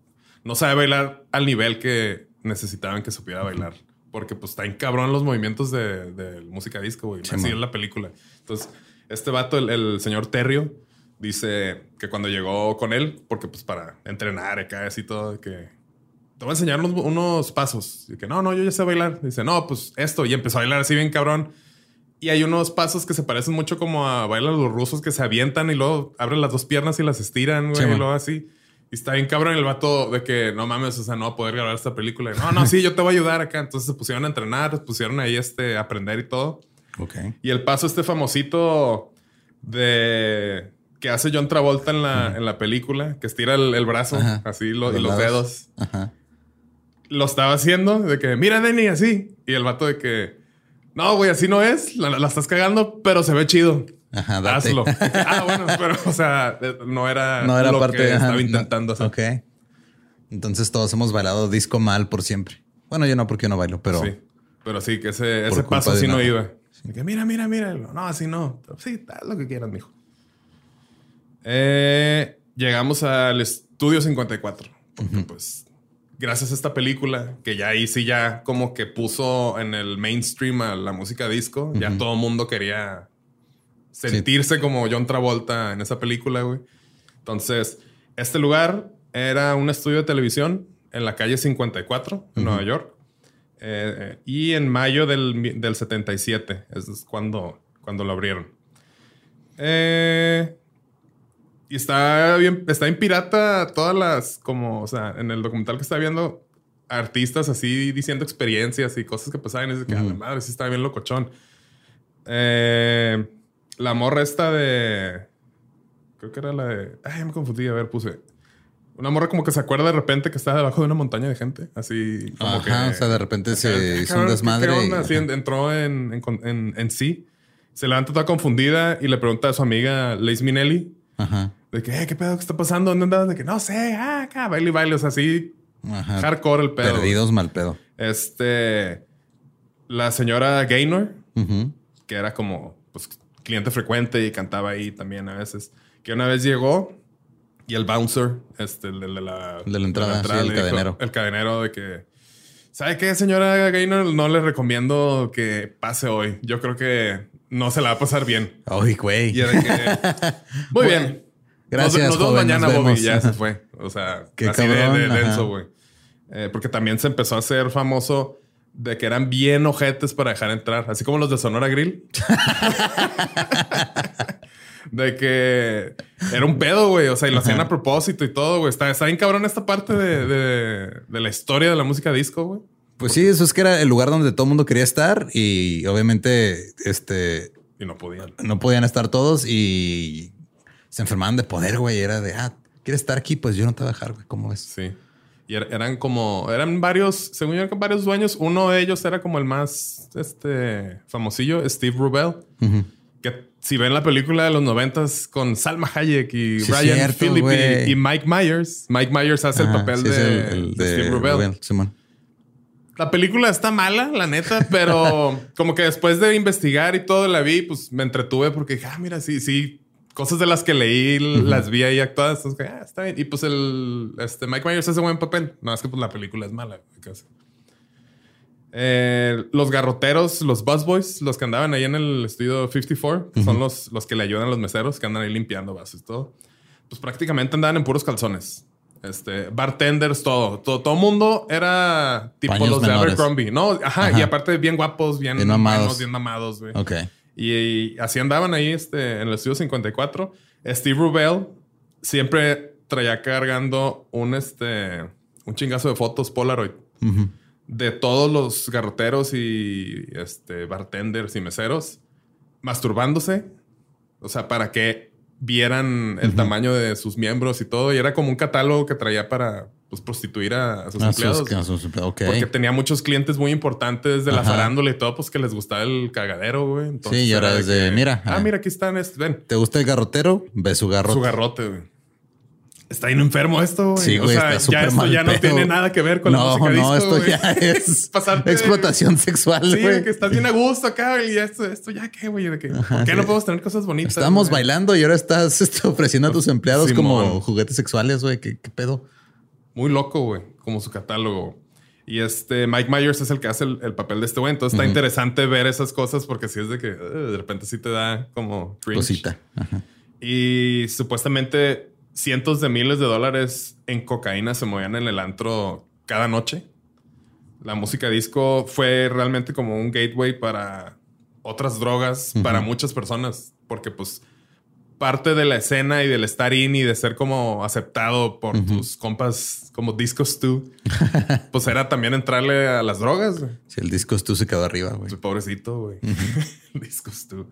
no sabe bailar al nivel que necesitaban que supiera bailar. Porque pues está en cabrón los movimientos de, de música disco, güey. Sí, Así man. es la película. Entonces, este vato, el, el señor Terrio, dice que cuando llegó con él, porque pues para entrenar acá así todo, que te voy a enseñar unos, unos pasos. Y que no, no, yo ya sé bailar. Dice, no, pues esto. Y empezó a bailar así bien cabrón. Y hay unos pasos que se parecen mucho como a bailan los rusos que se avientan y luego abren las dos piernas y las estiran, güey, Sí, y luego así. Y está bien cabrón el vato de que no mames, o sea, no va a poder grabar esta película. Y, no, no, sí, yo te voy a ayudar acá. Entonces se pusieron a entrenar, se pusieron ahí este, a aprender y todo. Ok. Y el paso este famosito de que hace John Travolta en la, en la película, que estira el, el brazo, Ajá. así lo- y Los los lados. dedos Ajá. Lo estaba haciendo de que mira Denny así y el vato de que no güey así no es la, la estás cagando pero se ve chido Ajá, date. hazlo. Ah bueno pero o sea no era No era lo parte que estaba intentando hacer. Ok. Entonces todos hemos bailado disco mal por siempre. Bueno, yo no porque yo no bailo, pero sí pero sí que ese, ese paso así no iba. Que mira mira mira no así no. Sí haz lo que quieras mijo eh, llegamos al estudio 54 porque pues gracias a esta película, que ya ahí sí ya como que puso en el mainstream a la música disco, ya todo el mundo quería sentirse como John Travolta en esa película, güey. Entonces, este lugar era un estudio de televisión en la calle 54, en Nueva York. Eh, eh, y en mayo del, del 77, eso es cuando, cuando lo abrieron. Eh, y está bien, está en pirata todas las, como, o sea, en el documental que está viendo, artistas así diciendo experiencias y cosas que pasaban. Y dice que a la madre sí está bien locochón. Eh, la morra esta de. Creo que era la de. Ay, me confundí. A ver, puse. Una morra como que se acuerda de repente que está debajo de una montaña de gente. Así como que. Ajá, o sea, de repente se hizo un ¿qué- desmadre. qué onda? Así entró en, en, en- en sí. Se levanta toda confundida y le pregunta a su amiga Liz Minelli Ajá. de que, "Eh, ¿qué pedo? ¿Qué está pasando? ¿Dónde andabas? De que, no sé, ah, acá, baile y baile. O sea, así Ajá. hardcore el pedo. Perdidos mal pedo. Este, la señora Gaynor, Ujú. que era como pues, cliente frecuente y cantaba ahí también a veces, que una vez llegó y el bouncer, este, el de la, De la entrada, sí, el dijo- cadenero. el cadenero de que, ¿sabe qué, señora Gaynor? No le recomiendo que pase hoy. Yo creo que no se la va a pasar bien. Ay, güey. Y era de que, muy bien. Gracias, Nos, nos vemos joven, mañana, nos Bobby. Ya se fue. O sea, Qué así cabrón, de, denso, güey. Eh, porque también se empezó a hacer famoso de que eran bien ojetes para dejar entrar, así como los de Sonora Grill. de que era un pedo, güey. O sea, y lo hacían a propósito y todo, güey. Está, está bien cabrón esta parte de, de- de la historia de la música disco, güey. Pues sí, eso es que era el lugar donde todo el mundo quería estar y obviamente este Y no podían. no podían estar todos y se enfermaban de poder, güey. Era de, ah, ¿quieres estar aquí? Pues yo no te voy a dejar, güey. ¿Cómo ves? Sí. Y er- eran como, eran varios, según yo, eran varios dueños. Uno de ellos era como el más este, famosillo, Steve Rubel. Que si ven la película de los noventas con Salma Hayek y Sí, Ryan Phillippe y, y Mike Myers, Mike Myers hace el Ajá, papel sí, es de, el- el de de Steve Rubel. Rubel, Simón. La película está mala, la neta, pero como que después de investigar y todo la vi, pues me entretuve porque dije, ah, mira, sí, sí, cosas de las que leí las vi ahí actuadas. Entonces, ah, está bien. Y pues el este, Mike Myers hace buen papel. No es que pues la película es mala. casi. Eh, los garroteros, los busboys, los que andaban ahí en el estudio 54, que son los, los que le ayudan a los meseros que andan ahí limpiando vasos y todo. Pues prácticamente andaban en puros calzones. Este, bartenders, todo. Todo, todo mundo era tipo Paños los de. Abercrombie. No, ajá, Ajá. y aparte bien guapos, bien, Bien mamados. buenos, bien mamados, güey. Ok. Y, y así andaban ahí este, en el estudio 54. Steve Rubel siempre traía cargando un, este, un chingazo de fotos Polaroid Ujú. de todos los garroteros y este, bartenders y meseros masturbándose. O sea, para que vieran el tamaño de sus miembros y todo. Y era como un catálogo que traía para pues, prostituir a, a sus sus- empleados. que- sus. Porque tenía muchos clientes muy importantes de la Ajá. farándula y todo, pues que les gustaba el cagadero, güey. Entonces, Sí, y ahora era es de, mira, Ah, ah. mira, aquí están, ven, ¿Te gusta el garrotero? Ve su garrote. su garrote, güey. Está bien enfermo esto, güey. Sí, o güey, sea, está súper ya esto ya no tiene nada que ver con la no, música no, disco, esto güey. ya es Pasarte- explotación sexual, Sí, güey. que estás bien a gusto acá y esto, esto ya qué, güey. De que, ¿Por qué no podemos tener cosas bonitas? Estamos bailando y ahora estás este, ofreciendo a tus empleados como juguetes sexuales, güey. ¿Qué, qué pedo? Muy loco, güey, como su catálogo. Y este Mike Myers es el que hace el, el papel de este güey. Entonces está interesante ver esas cosas porque si es de que uh, de repente sí te da como cringe. Cosita. Ajá. Y supuestamente cientos de miles de dólares en cocaína se movían en el antro cada noche. La música disco fue realmente como un gateway para otras drogas para muchas personas, porque pues parte de la escena y del estar in y de ser como aceptado por tus compas como discos tú, pues era también entrarle a las drogas. Si el disco tú se quedó arriba, güey. Pues, pobrecito, güey. Discos tú.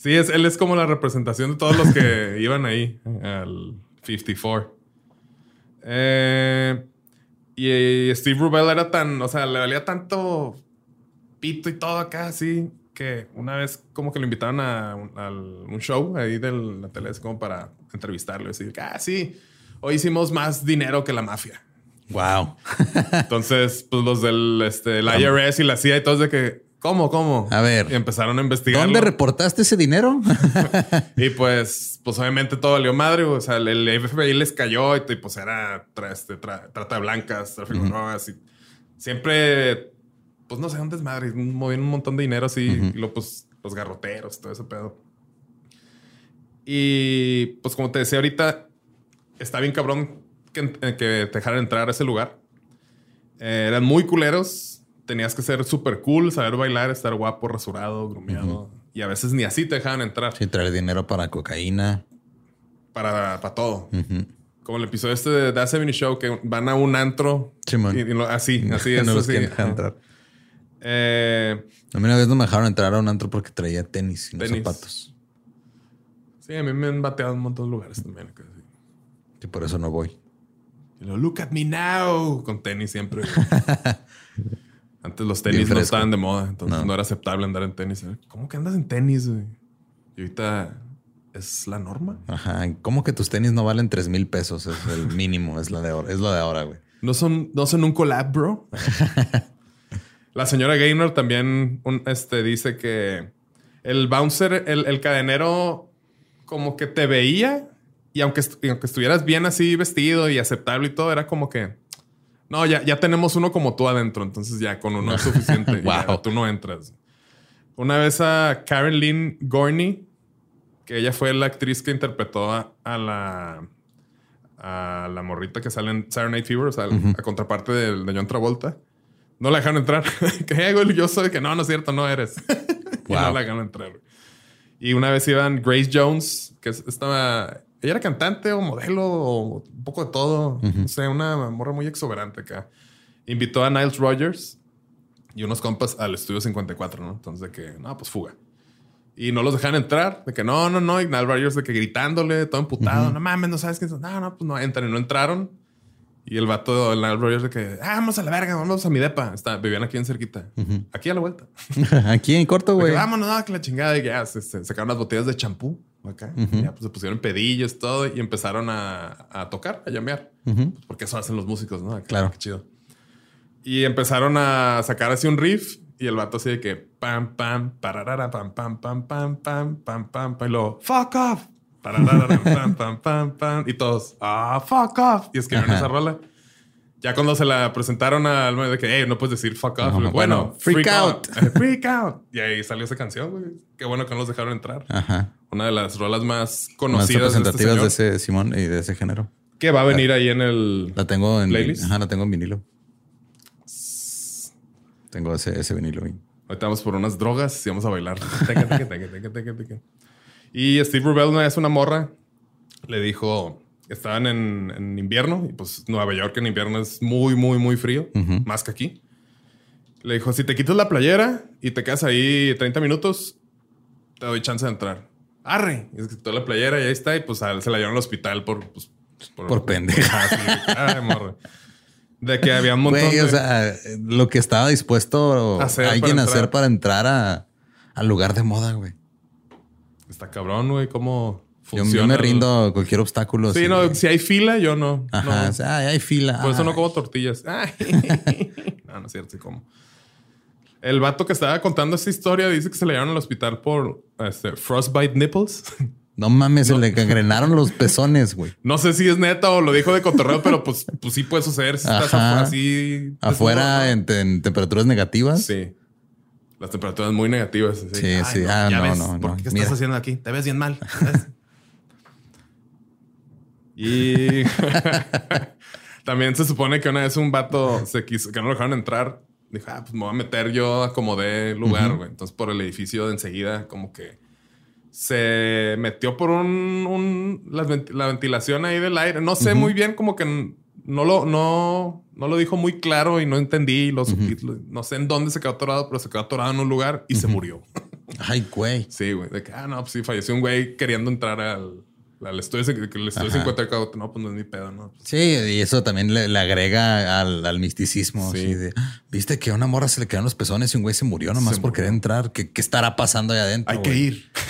Sí, es, él es como la representación de todos los que iban ahí al 54. Eh, y, Steve Rubel era tan, o sea, le valía tanto pito y todo acá, así, que una vez como que lo invitaron a un, show ahí de la tele, como para entrevistarlo y decir, ah, sí, hoy hicimos más dinero que la mafia. Wow. Entonces, pues los del este, el IRS y la CIA y todos de que, ¿cómo, cómo? A ver. Y empezaron a investigar. ¿Dónde reportaste ese dinero? Y pues, pues obviamente todo valió madre. O sea, el, FBI les cayó y, pues era tra- este, tra- trata de blancas, tráfico de drogas y siempre, pues no sé, un desmadre. Movían un montón de dinero así y luego pues los garroteros, todo ese pedo. Y pues como te decía ahorita, está bien cabrón que, que te dejaran entrar a ese lugar. Eh, eran muy culeros. Tenías que ser súper cool, saber bailar, estar guapo, rasurado, grumeado. Y a veces ni así te dejaban entrar Sí, traer dinero para cocaína. para, para todo. Como el episodio este de The 70 Show, que van a un antro. Simón. y- y lo- así, así no los así. entrar. Eh, A mí una vez no me dejaron entrar a un antro porque traía tenis y no Tenis. zapatos. sí, a mí me han bateado en un montón de lugares también. Y por eso no voy. Y lo, look at me now. Con tenis siempre. Antes los tenis no estaban de moda, entonces no. No. era aceptable andar en tenis. ¿Cómo que andas en tenis, güey? Y ahorita es la norma. Ajá. ¿Cómo que tus tenis no valen tres mil pesos? Es el mínimo, es la de ahora. Es lo de ahora, güey. No son, no son un collab, bro. La señora Gaynor también un- este, dice que el bouncer, el, el cadenero, como que te veía y aunque, y aunque estuvieras bien así vestido y aceptable y todo, era como que no, ya, ya tenemos uno como tú adentro. Entonces ya con uno es suficiente. y ya, Wow. tú no entras. Una vez a Karen Lynn Gorney, que ella fue la actriz que interpretó a, a la a la morrita que sale en Saturday Night Fever, o sea, a contraparte de, de John Travolta. No la dejaron entrar. que "Eh, güey, yo soy que no, no es cierto, no eres. y no Wow. la dejaron entrar. Y una vez iban Grace Jones, que es- estaba. Ella era cantante o modelo o un poco de todo. O sea, una morra muy exuberante acá. Invitó a Niles Rogers y unos compas al estudio 54, ¿no? Entonces, de que, no, pues fuga. Y no los dejan entrar. De que no, no, no. Y Niles Rogers de que gritándole, todo emputado. No mames, no sabes quién son. No, no, pues no entran. Y no entraron. Y el vato, el Nile Rodgers, de que, ah, vamos a la verga, vamos a mi depa. Está, vivían aquí en cerquita. Aquí a la vuelta. aquí en corto, güey. Vámonos, no, que la chingada. Y ya se, se sacaron las botellas de champú acá. Ya pues se pusieron pedillos, todo, y empezaron a, a tocar, a llamear. Porque eso hacen los músicos, ¿no? claro. Qué chido. Y empezaron a sacar así un riff y el vato así de que pam, pam, pararara, pam, pam, pam, pam, pam, pam, pam, pam, y luego fuck off, pararara, pam, pam, pam, pam, y todos, ah, fuck off. Y escribieron esa rola. Ya cuando se la presentaron al medio de que, hey, no puedes decir fuck off. Bueno, freak out. freak out. Y ahí salió esa canción, güey. Qué bueno que no los dejaron entrar. Ajá. Una de las rolas más Más conocidas de, este representativas de, ese Simón y de ese género. que va a venir ahí en el... La tengo en ¿Playlist? Ajá, la tengo en vinilo. Tengo ese, ese vinilo. güey. Ahorita vamos por unas drogas y vamos a bailar. Teque, teque, teque, teque, teque, teque. Y Steve Rubell una vez una morra le dijo, estaban en, en invierno y pues Nueva York en invierno es muy, muy, muy frío, más que aquí. Le dijo, si te quitas la playera y te quedas ahí 30 minutos, te doy chance de entrar. Arre. Y se quitó la playera y ahí está y pues a se la llevaron al hospital por... Pues, Por pendeja. Ah, morra. De que había un montón Güey, de... o sea, lo que estaba dispuesto Hacer alguien a hacer para entrar a, al lugar de moda, güey. Está cabrón, güey, cómo funciona. yo me rindo a cualquier obstáculo. Sí, no, de- si hay fila, yo no. Ajá, no. o sea, ay, hay fila. Por eso no Ay. como tortillas. Ay. no, no es cierto, sí como. El vato que estaba contando esta historia dice que se le llevaron al hospital por este, frostbite nipples. No mames, se le cangrenaron los pezones, güey. No sé si es neta o lo dijo de cotorreo, pero pues, pues sí puede suceder si estás Ajá. así. Afuera en, en temperaturas negativas. ¿no? Sí. Las temperaturas muy negativas. Sí, Ay, sí. Ah, ya no, ves, no, ¿por no. ¿Qué Mira. estás haciendo aquí? Te ves bien mal. y también se supone que una vez un vato se quiso, que no lo dejaron entrar. Dijo, ah, pues me voy a meter yo a como de lugar, güey. Entonces por el edificio de enseguida, como que se metió por un, un- la, vent- la ventilación ahí del aire. No sé muy bien, como que no lo, no, no lo dijo muy claro y no entendí los subtítulos. No sé en dónde se quedó atorado, pero se quedó atorado en un lugar y se murió. Ay, güey. Sí, güey. De que, ah, no, pues sí, falleció un güey queriendo entrar al, cin- que el estudio Ajá. 54. No, pues no es mi pedo, ¿no? Sí, y eso también le, le agrega al, al misticismo. Sí. de, Viste que a una morra se le quedaron los pezones y un güey se murió nomás Se por murió. querer entrar. ¿Qué, qué estará pasando allá adentro? Hay que ir.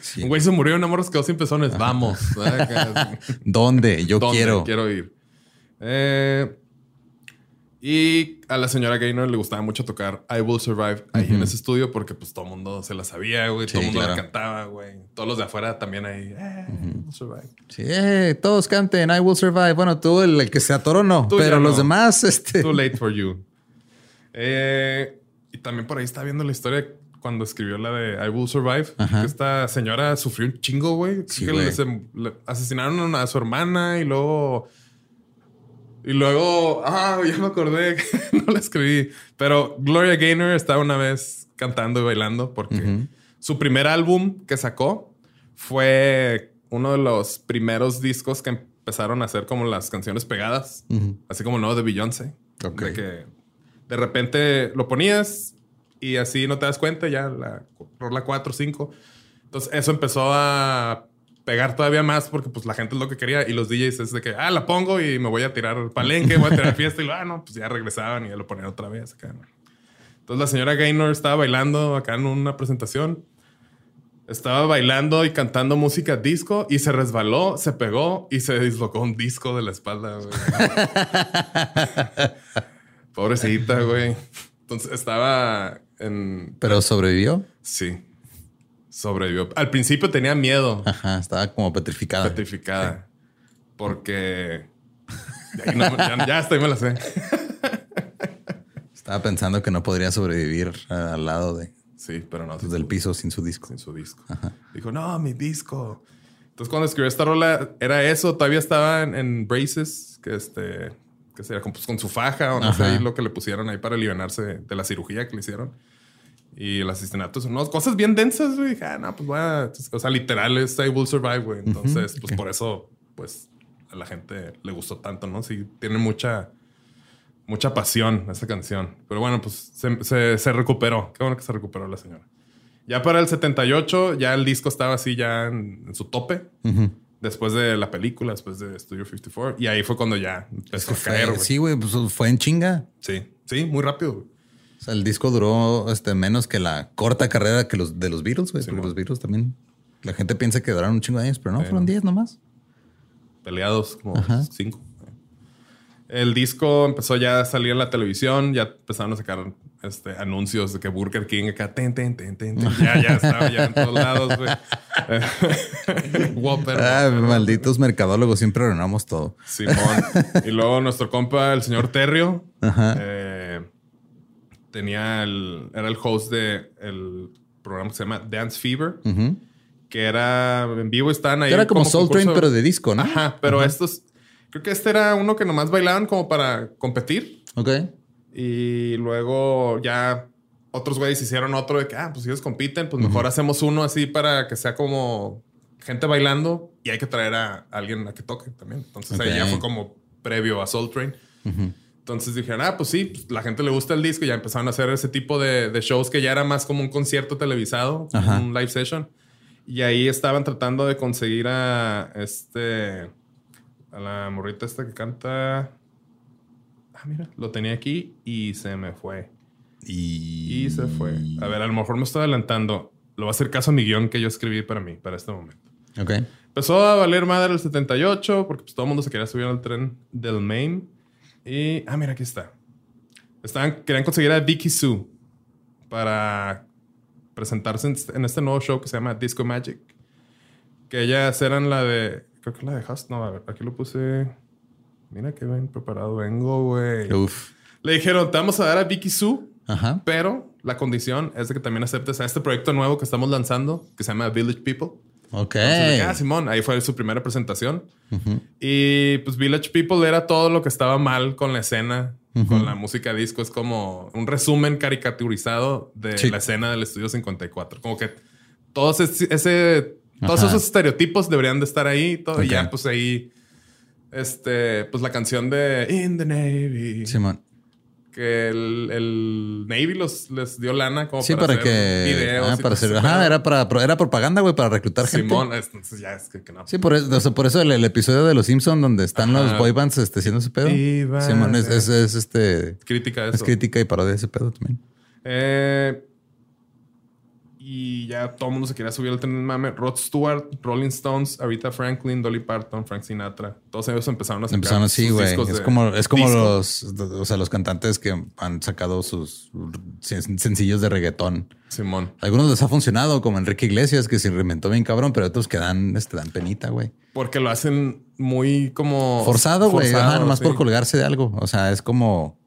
Sí. Un güey se murió, una morra se quedó sin pezones. Vamos. Ah, ¿Dónde? Yo ¿Dónde? quiero. Quiero ir. Eh, y a la señora Gaynor le gustaba mucho tocar I Will Survive ahí en ese estudio porque pues todo el mundo se la sabía, güey. todo el mundo claro. la cantaba, güey. Todos los de afuera también ahí. Eh, I Will Survive. Sí, eh, todos canten I Will Survive. Bueno, tú, el, el que se atoró, no. Tú pero los no. demás, este. Too late for you. Eh, y también por ahí está viendo la historia cuando escribió la de I Will Survive. Que esta señora sufrió un chingo, güey. Sí, que güey. le, se- le asesinaron a su hermana y luego. Y luego. Ah, ya me acordé. que no la escribí. Pero Gloria Gaynor estaba una vez cantando y bailando porque su primer álbum que sacó fue uno de los primeros discos que empezaron a hacer como las canciones pegadas. Así como no de Beyoncé. De que de repente lo ponías y así no te das cuenta, ya la la 4 o 5. Entonces eso empezó a pegar todavía más porque pues la gente es lo que quería y los DJs es de que, ah, la pongo y me voy a tirar palenque, voy a tirar fiesta y lo, ah, no, pues ya regresaban y ya lo ponían otra vez acá. Entonces la señora Gaynor estaba bailando acá en una presentación. Estaba bailando y cantando música disco y se resbaló, se pegó y se dislocó un disco de la espalda. güey. Pobrecita, güey. Entonces estaba en... Pero sobrevivió. Sí. Sobrevivió. Al principio tenía miedo, Ajá, estaba como petrificada. petrificada. Porque... Ya, no, ya, ya estoy, me la sé. Estaba pensando que no podría sobrevivir al lado de, Sí, pero no. del piso sin su disco. en su disco. Dijo, no, mi disco. Entonces, cuando escribió esta rola, era eso. Todavía estaba en, en braces, que este, que sería con, pues, con su faja o no sé Ajá. lo que le pusieron ahí para aliviarse de la cirugía que le hicieron. Y el asesinato, no, cosas bien densas, güey. Dije, ah, no, pues voy a, o sea, literal es I will survive, güey. Entonces, pues por eso, pues a la gente le gustó tanto, ¿no? Sí, tiene mucha, mucha pasión esa canción. Pero bueno, pues se, se- se recuperó. Qué bueno que se recuperó la señora. Ya para el 78, ya el disco estaba así ya en, en su tope. Ujú. después de la película, después de Studio 54. Y ahí fue cuando ya empezó a caer. Fue, sí, güey, pues fue en chinga. Sí, sí, muy rápido. O sea, el disco duró este, menos que la corta carrera que los de los Beatles, güey. porque los Beatles también. La gente piensa que duraron un chingo de años, pero no, fueron 10 nomás. Peleados como 5. El disco empezó ya a salir en la televisión, ya empezaron a sacar este, anuncios de que Burger King acá, ten, ten, ten, ten, ya, ya estaba ya en todos lados, güey. Whopper. Ah, malditos mercadólogos, siempre arruinamos todo. Simón. y luego nuestro compa, el señor Terrio, eh, tenía el, era el host de el programa que se llama Dance Fever. Que era en vivo, estaban ahí. era como, Soul Train, pero de disco, ¿no? Ajá, pero estos. Creo que este era uno que nomás bailaban como para competir. Ok. Y luego ya otros güeyes hicieron otro de que, ah, pues si ellos compiten, pues mejor hacemos uno así para que sea como gente bailando y hay que traer a alguien a que toque también. Entonces ahí ya fue como previo a Soul Train. Entonces dijeron, ah, pues sí, pues la gente le gusta el disco y ya empezaron a hacer ese tipo de, shows que ya era más como un concierto televisado, un live session. Y ahí estaban tratando de conseguir a este, a la morrita esta que canta mira, lo tenía aquí y se me fue. Y... se fue. A ver, a lo mejor me estoy adelantando. Lo va a hacer caso a mi guion que yo escribí para mí, para este momento. Ok. Empezó a valer madre el 78 porque pues, todo el mundo se quería subir al tren del Maine. Y, ah, mira, aquí está. Estaban, querían conseguir a Vicky Sue para presentarse en, este nuevo show que se llama Disco Magic. Que ellas eran la de, creo que la de Hust. No, a ver, aquí lo puse. Mira qué bien preparado vengo, güey. Uf. Le dijeron, te vamos a dar a Vicky Sue, Ajá. pero la condición es de que también aceptes a este proyecto nuevo que estamos lanzando, que se llama Village People. Ok. ah, Simón, ahí fue su primera presentación. Y pues Village People era todo lo que estaba mal con la escena, con la música disco. Es como un resumen caricaturizado de la escena del Estudio 54. Como que todos ese, todos esos estereotipos deberían de estar ahí todo, y ya pues ahí este, pues la canción de In the Navy. Simón. Que el, el, Navy los, les dio lana como sí, para, hacer que, videos. Ah, para hacer, ajá, era, para, era propaganda, güey, para reclutar Simón, gente. entonces ya es que, no. Sí, por eso, por eso el, episodio de Los Simpsons donde están los boy bands este, haciendo ese pedo. Simón, es, es, es, este... Crítica eso. Es crítica y parodia de ese pedo también. Eh, y ya todo el mundo se quería subir al tren del mame. Rod Stewart, Rolling Stones, Aretha Franklin, Dolly Parton, Frank Sinatra. Todos ellos empezaron a sacar Empezaron así, güey. Es como, es como los, o sea, los cantantes que han sacado sus sencillos de reggaetón. Simón. Algunos les ha funcionado, como Enrique Iglesias, que se reinventó bien cabrón, pero otros que dan, este, dan penita, güey. Porque lo hacen muy como... Forzado, güey. Nomás por colgarse de algo. O sea, es como...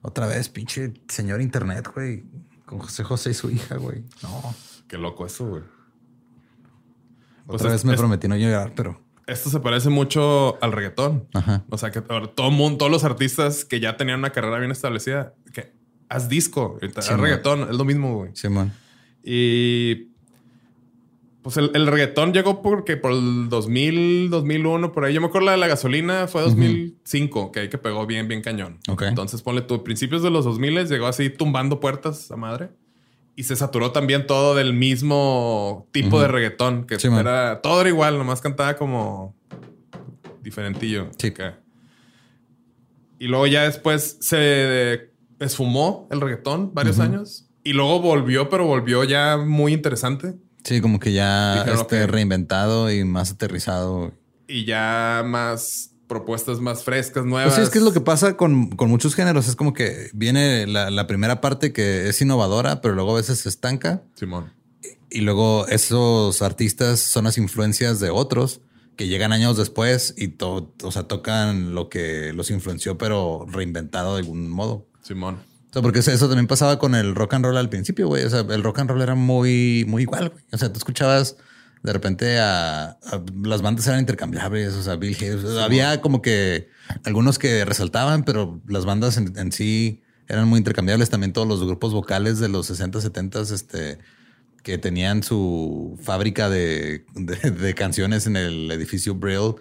Otra vez, pinche señor internet, güey. Con José José y su hija, güey. No. Qué loco eso, güey. Otra pues vez me prometí no llegar, pero. Esto se parece mucho al reggaetón. Ajá. O sea, que todo mundo, todos los artistas que ya tenían una carrera bien establecida, que haz disco, haz reggaetón, es lo mismo, güey. Sí, man. Y pues el, reggaetón llegó porque por el 2000, 2001, por ahí. Yo me acuerdo la de la gasolina fue 2005, que ahí que pegó bien, bien cañón. Ok. Entonces ponle tú, principios de los 2000 llegó así tumbando puertas a madre. Y se saturó también todo del mismo tipo de reggaetón, que era todo era igual, nomás cantaba como diferentillo. Chica. Y luego ya después se esfumó el reggaetón varios años. Y luego volvió, pero volvió ya muy interesante. Sí, como que ya este, reinventado y más aterrizado. Y ya más propuestas más frescas, nuevas. Pues sí, es que es lo que pasa con, muchos géneros. Es como que viene la, primera parte que es innovadora, pero luego a veces se estanca. Simón. Y, luego esos artistas son las influencias de otros que llegan años después y todo, o sea, tocan lo que los influenció, pero reinventado de algún modo. Simón. O sea, porque eso también pasaba con el rock and roll al principio, güey. O sea, el rock and roll era muy, muy igual, güey. O sea, tú escuchabas de repente a, las bandas eran intercambiables, o sea, Bill Hayes. había como que algunos que resaltaban, pero las bandas en, sí eran muy intercambiables. También todos los grupos vocales de los 60, 70, este, que tenían su fábrica de, canciones en el edificio Brill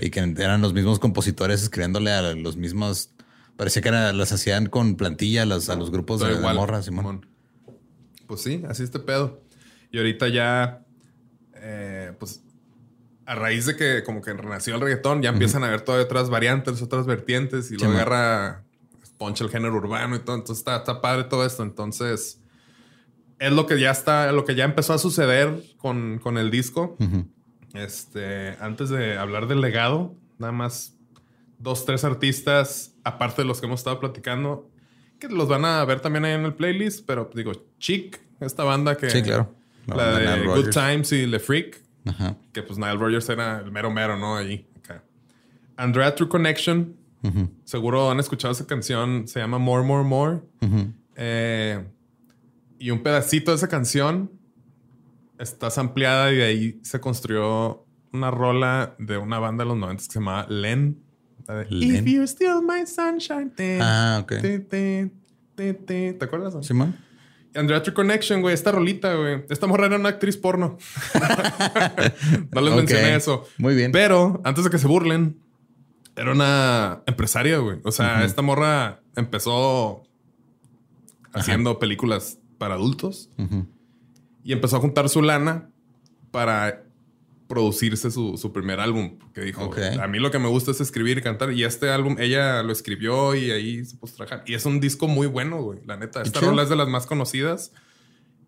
y que eran los mismos compositores escribiéndole a los mismos Parecía que las hacían con plantilla a los grupos de, morras, Simón. Pues sí, así este pedo. Y ahorita ya, eh, pues a raíz de que como que renació el reggaetón, ya empiezan a ver todas otras variantes, otras vertientes y Sí, man. agarra, poncha el género urbano y todo. Entonces está, está padre todo esto. Entonces es lo que ya está, lo que ya empezó a suceder con, con el disco. Este, antes de hablar del legado, nada más dos, tres artistas, aparte de los que hemos estado platicando, que los van a ver también ahí en el playlist, pero digo, Chic, esta banda que... Sí, claro. La La, de Nile Good. Times y Le Freak, Ajá. que pues Nile Rogers era el mero mero, ¿no? Allí. acá. Andrea True Connection, Ujú. seguro han escuchado esa canción, se llama More, More, More. Ujú. Eh, y un pedacito de esa canción está ampliada y de ahí se construyó una rola de una banda de los 90 que se llamaba Len. De, Len. If you're still my sunshine. te, Ah, ok. te, te, te, te. ¿Te acuerdas? Simón. Andrea True Connection, güey, esta rolita, güey. Esta morra era una actriz porno. no les mencioné eso. Muy bien. Pero antes de que se burlen, era una empresaria, güey. O sea, esta morra empezó haciendo películas para adultos y empezó a juntar su lana para producirse su, su primer álbum. Que dijo, a mí lo que me gusta es escribir y cantar. Y este álbum, ella lo escribió y ahí se puso trabajar. Y es un disco muy bueno, güey. La neta, esta rola es de las más conocidas.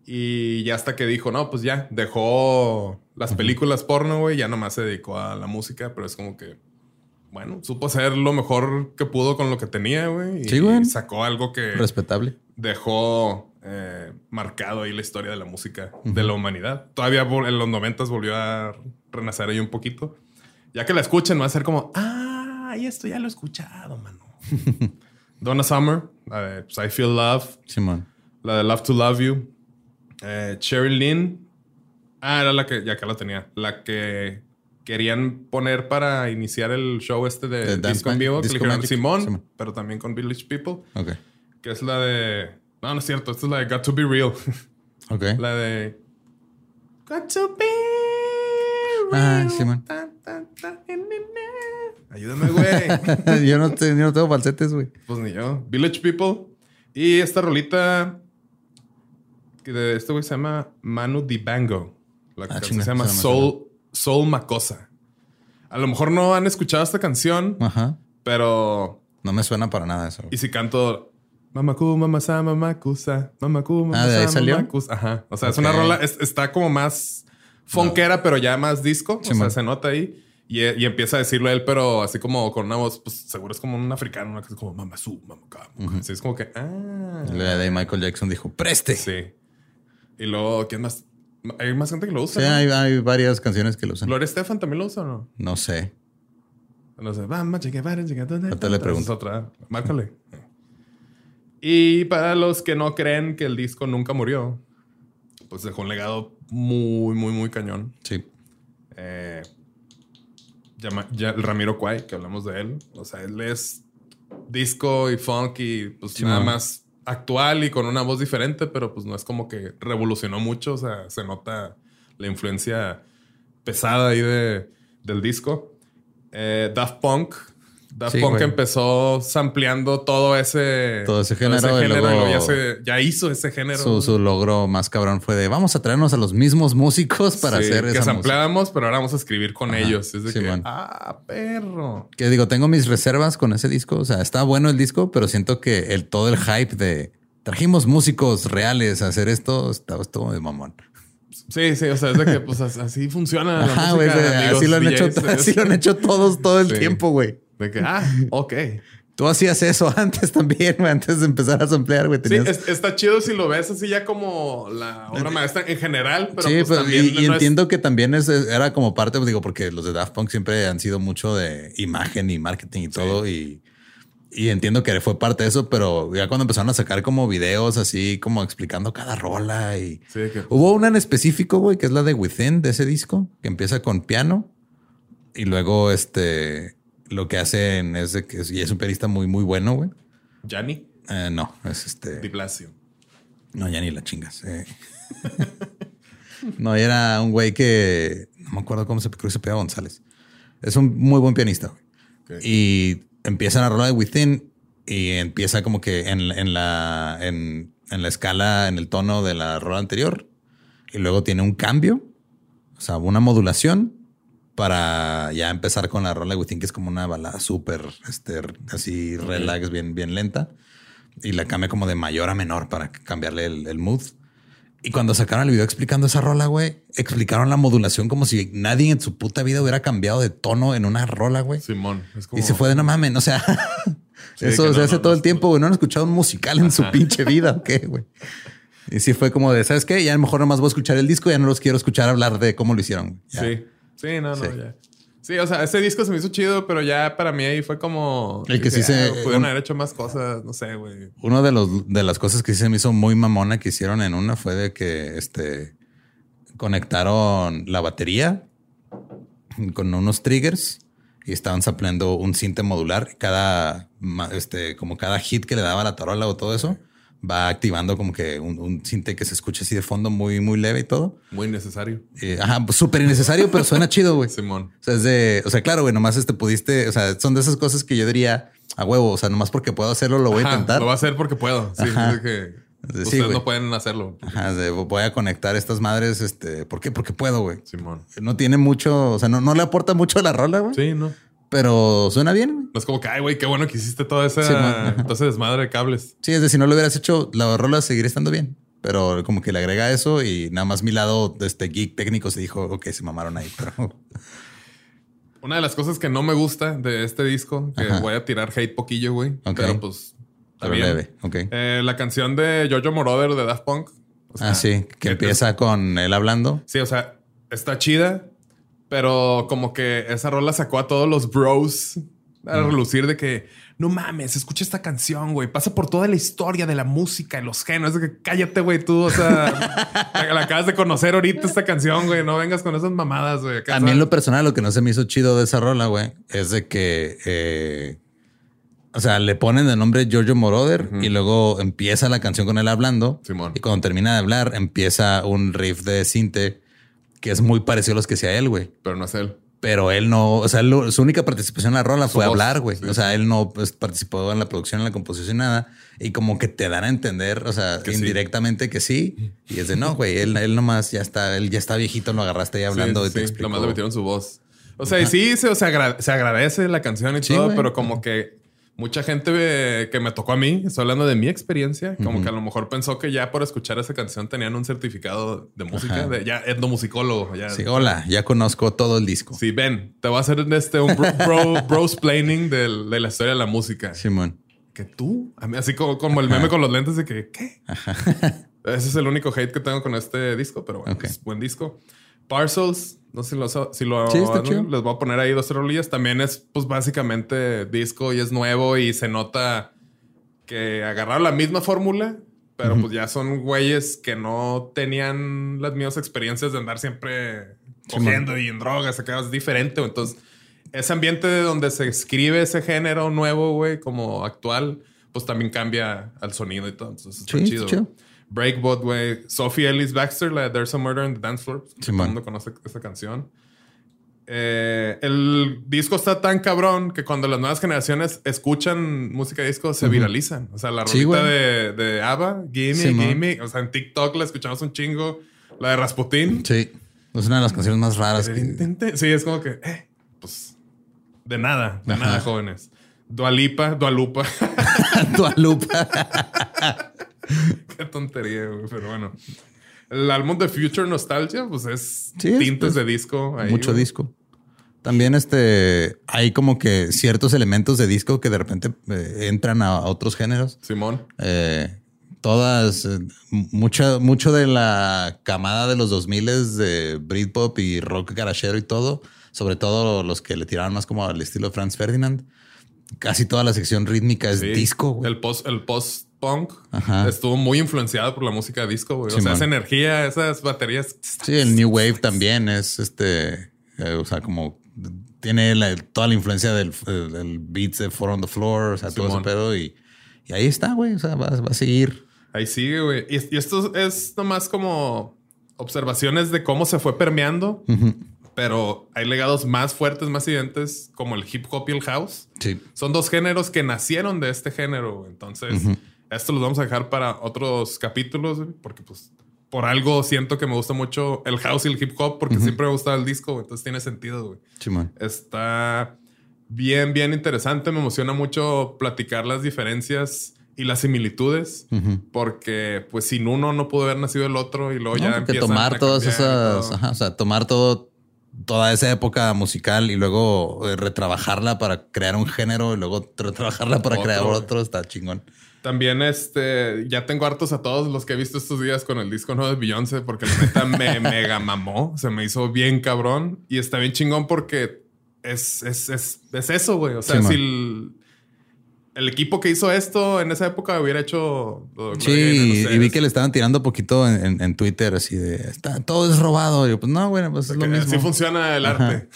Y ya hasta que dijo, no, pues ya, dejó las películas porno, güey. Ya nomás se dedicó a la música, pero es como que, bueno, supo hacer lo mejor que pudo con lo que tenía, güey. Y Sí, güey. sacó algo que Respetable. dejó eh, marcado ahí la historia de la música de la humanidad. Todavía en los noventas volvió a renacer ahí un poquito. Ya que la escuchen, va a ser como, ah, y esto ya lo he escuchado, mano. Donna Summer, la de pues, I Feel Love, Simón. la de Love to Love You. Eh, Cheryl Lynn. Ah, era la que, ya acá la tenía. La que querían poner para iniciar el show este de, Disco en vivo. que le dijeron. Simón, Simón. pero también con Village People. Ok. Que es la de. No, no es cierto. Esta es la de Got to Be Real. Ok. la de. Got to Be Real. Ah, na. Ayúdame, güey. yo, no te- yo no tengo falsetes, güey. pues ni yo. Village People. Y esta rolita. Que de este güey se llama Manu Dibango. La Ah, canción se llama Soul, Soul Macosa. A lo mejor no han escuchado esta canción, Ajá. pero. No me suena para nada eso. Y si canto Mamaku, mamasa, mamakusa, mamaku, mamasa, Ah, ¿de ahí salió? mamakusa. Ajá. O sea, es Ok. una rola, es- está como más funkera, pero ya más disco. Sí, o sea, man. se nota ahí. Y, y empieza a decirlo él, pero así como con una voz, pues seguro es como un africano, una cosa como mamasu, mamaka. Así es como que, ah. La de Michael Jackson dijo, preste. Sí, Sí. Y luego, ¿quién más? Hay más gente que lo usa. ¿no? hay, hay varias canciones que lo usan. Gloria Estefan también lo usa o no? No sé. No sé. Vamos, chica, para, chica, ¿dónde Ahorita le pregunto. Es otra. Márcale. Y para los que no creen que el disco nunca murió, pues dejó un legado muy, muy, muy cañón. Sí. Eh, ya, el Ramiro Kwai, que hablamos de él. O sea, él es disco y funk y pues Sí, nada man. más actual y con una voz diferente, pero pues no es como que revolucionó mucho. O sea, se nota la influencia pesada ahí de, del disco. Eh, Daft Punk. Daft Sí, Punk güey. empezó sampleando todo ese, Todo ese género, y y luego- luego ya, se- ya hizo ese género. Su, su logro más cabrón fue de vamos a traernos a los mismos músicos para Sí, hacer que esa sampleábamos, pero ahora vamos a escribir con Ajá, ellos. Es de que, Simón. ah, perro. Que digo, tengo mis reservas con ese disco. O sea, está bueno el disco, pero siento que el todo el hype de trajimos músicos reales a hacer esto está estuvo de mamón. Sí, sí, o sea, es de que pues as- así funciona la Ajá, güey. música, de- amigos Así lo han hecho, así lo han hecho todos todo el tiempo, güey. De que, ah, ok. Tú hacías eso antes también, güey, antes de empezar a samplear, güey. Sí, es- está chido si lo ves así ya como la obra maestra en general, pero sí, pues también y, y no es- entiendo que también es, era como parte, pues, digo, porque los de Daft Punk siempre han sido mucho de imagen y marketing y todo. Y, y entiendo que fue parte de eso, pero ya cuando empezaron a sacar como videos así, como explicando cada rola y Sí, que, hubo una en específico, güey, que es la de Within de ese disco, que empieza con piano y luego este lo que hacen es de que es, y es un pianista muy, muy bueno, güey. Gianni Eh, no, es este. Di Blasio. No, ya ni la chingas. eh. no, era un güey que no me acuerdo cómo se creo que se pega González. Es un muy buen pianista. güey. Ok. Y empiezan a rolar de Within y empieza como que en, en la en, en la escala, en el tono de la rola anterior. Y luego tiene un cambio, o sea, una modulación para ya empezar con la rola Within, que es como una balada súper, este, así relax, bien, bien lenta. Y la cambia como de mayor a menor para cambiarle el, el mood. Y cuando sacaron el video explicando esa rola, güey, explicaron la modulación como si nadie en su puta vida hubiera cambiado de tono en una rola, güey. Simón. Es como... Y se fue de no mames, o sea, Sí, eso se no, hace no, todo no, el tiempo, güey. No han escuchado un musical en su pinche vida, ¿o qué, güey? Y sí fue como de, ¿sabes qué? Ya a lo mejor nomás voy a escuchar el disco, ya no los quiero escuchar hablar de cómo lo hicieron. Ya. Sí. Sí, no, no, Sí. ya. Sí, o sea, ese disco se me hizo chido, pero ya para mí ahí fue como. El que sí se- "Ah, Pudieron un- haber hecho más cosas, no sé, güey. Uno de los de las cosas que sí se me hizo muy mamona que hicieron en una fue de que este conectaron la batería con unos triggers y estaban sampleando un cinte modular. Cada este, como cada hit que le daba la tarola o todo eso va activando como que un, un cinte que se escucha así de fondo muy, muy leve y todo. Muy necesario. Eh, ajá, pues súper innecesario, pero suena chido, güey. Simón. O sea, es de, o sea, claro, güey, nomás este pudiste, o sea, son de esas cosas que yo diría a huevo, o sea, nomás porque puedo hacerlo, lo voy a intentar. Lo voy a hacer porque puedo. Sí, es que Sí, ustedes güey. no pueden hacerlo. Ajá, de, voy a conectar estas madres, este, ¿por qué? Porque puedo, güey. Simón. No tiene mucho, o sea, no, no le aporta mucho a la rola, güey. Sí, no. Pero suena bien. No es como que, ay, güey, qué bueno que hiciste toda esa, Sí, ese desmadre de cables. Sí, es de si no lo hubieras hecho, la rola seguiría estando bien. Pero como que le agrega eso y nada más mi lado de este geek técnico se dijo, ok, se mamaron ahí, pero Una de las cosas que no me gusta de este disco, que Ajá. voy a tirar hate poquillo, güey. Pero pues. pero leve. Ok. Eh, la canción de Jojo Moroder de Daft Punk. o sea, ah, sí, que empieza con él hablando. Sí, o sea, está chida, pero como que esa rola sacó a todos los bros a relucir de que no mames, escucha esta canción, güey. Pasa por toda la historia de la música y los géneros. De que cállate, güey, tú, o sea, la, la acabas de conocer ahorita esta canción, güey. No vengas con esas mamadas, güey. A mí en lo personal lo que no se me hizo chido de esa rola, güey, es de que, eh, o sea, le ponen de nombre Giorgio Moroder y luego empieza la canción con él hablando. Simón. Y cuando termina de hablar, empieza un riff de cinte que es muy parecido a los que hacía él, güey. Pero no es él. Pero él no, o sea, su única participación en la rola fue voz, hablar, güey. sí, o sea, él no pues, participó en la producción, en la composición, nada. Y como que te dan a entender, o sea, Que sí. indirectamente que sí. Y es de no, güey, él, él nomás ya está, él ya está viejito, lo agarraste ahí hablando y te explicó. Nomás le metieron su voz. O sea, y sí, se, o sea, agra- se agradece la canción y Sí, todo, güey. pero como que mucha gente eh, que me tocó a mí, estoy hablando de mi experiencia, como que a lo mejor pensó que ya por escuchar esa canción tenían un certificado de música, Ajá. de ya etnomusicólogo. Ya. Sí, hola, ya conozco todo el disco. Sí, ven, te voy a hacer este un bro, bro, brosplaining del- de la historia de la música. Simón. Que tú, a mí, así como, como el meme con los lentes de que, ¿qué? Ese es el único hate que tengo con este disco, pero bueno, es buen disco. Parcels, no sé si lo, si lo Sí, está chido. les voy a poner ahí dos rolillas. También es, pues, básicamente disco y es nuevo y se nota que agarraron la misma fórmula, pero pues ya son güeyes que no tenían las mismas experiencias de andar siempre cogiendo y en drogas, acá es diferente. Entonces, ese ambiente de donde se escribe ese género nuevo, güey, como actual, pues también cambia al sonido y todo. Entonces, está Sí, está chido. chido. Breakbot, güey. Sophie Ellis Baxter, la de There's a Murder in the Dance Floor. Sí, todo el mundo conoce esa canción. Eh, el disco está tan cabrón que cuando las nuevas generaciones escuchan música disco se viralizan. O sea, la rolita de, de ABBA, Gimme, Sí. Gimme. O sea, en TikTok la escuchamos un chingo. La de Rasputin. Sí. Es una de las canciones más raras. que- Sí, es como que, eh, pues, de nada, de Ajá. nada, jóvenes. Dualipa, Dualupa. Dua Lipa. Qué tontería, güey, pero bueno. El álbum de Future Nostalgia, pues es Sí, es, tintes pues, de disco. ahí, Mucho güey. disco. También este hay como que ciertos elementos de disco que de repente eh, entran a, a otros géneros. Simón. Eh, todas, eh, mucha, mucho de la camada de los 2000 de Britpop y rock garachero y todo, sobre todo los que le tiraban más como al estilo Franz Ferdinand. Casi toda la sección rítmica es Sí. disco. güey. El post, el Ajá. estuvo muy influenciado por la música disco, güey. o sea, esa energía, esas baterías. Sí, el New Wave también es este, eh, o sea, como tiene la- toda la influencia del, del beats de Four on the Floor, o sea, todo ese pedo y, y ahí está, güey, o sea, va, va a seguir. Ahí sigue, güey. Y, y esto es nomás como observaciones de cómo se fue permeando, pero hay legados más fuertes, más evidentes, como el hip hop y el house. Sí. Son dos géneros que nacieron de este género. Entonces, esto los vamos a dejar para otros capítulos, porque pues por algo siento que me gusta mucho el house y el hip hop porque siempre me gustaba el disco, entonces tiene sentido, güey. Está bien, bien interesante. Me emociona mucho platicar las diferencias y las similitudes, porque pues sin uno no pudo haber nacido el otro y luego ya empiezan tomar a todas esas, ajá, o sea, tomar todo, toda esa época musical y luego eh, retrabajarla para crear un género y luego retrabajarla para Otro, crear otro, está chingón. También este, ya tengo hartos a todos los que he visto estos días con el disco nuevo de Beyoncé, porque la neta me mega mamó, se me hizo bien cabrón y está bien chingón porque es, es, es, es eso, güey. O sea, Sí, si el, el equipo que hizo esto en esa época hubiera hecho... Sí, no sé, y vi es- que le estaban tirando poquito en, en- en Twitter así de está, todo es robado. Y yo, pues no, bueno, pues es lo mismo. Así funciona el Ajá. arte.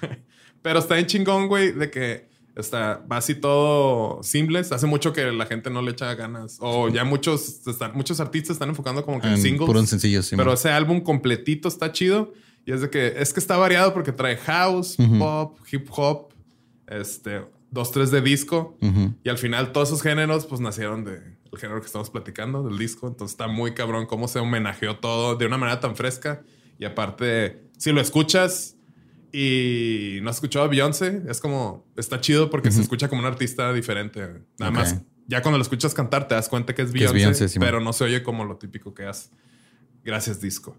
Pero está bien chingón, güey, de que está, va así todo simples. Hace mucho que la gente no le echa ganas. O ya muchos, están, muchos artistas están enfocando como que en, en singles. puros sencillos, sí. pero man. ese álbum completito está chido. Y es de que es que está variado porque trae house, Ujú. pop, hip hop, este, dos, tres de disco. Ujú. Y al final todos esos géneros pues nacieron de el género que estamos platicando, del disco. Entonces está muy cabrón cómo se homenajeó todo de una manera tan fresca. Y aparte, si lo escuchas y no has escuchado a Beyoncé, es como, está chido porque se escucha como un artista diferente. Nada más, ya cuando lo escuchas cantar te das cuenta que es Beyoncé, sí, pero no se oye como lo típico que hace. Gracias, disco.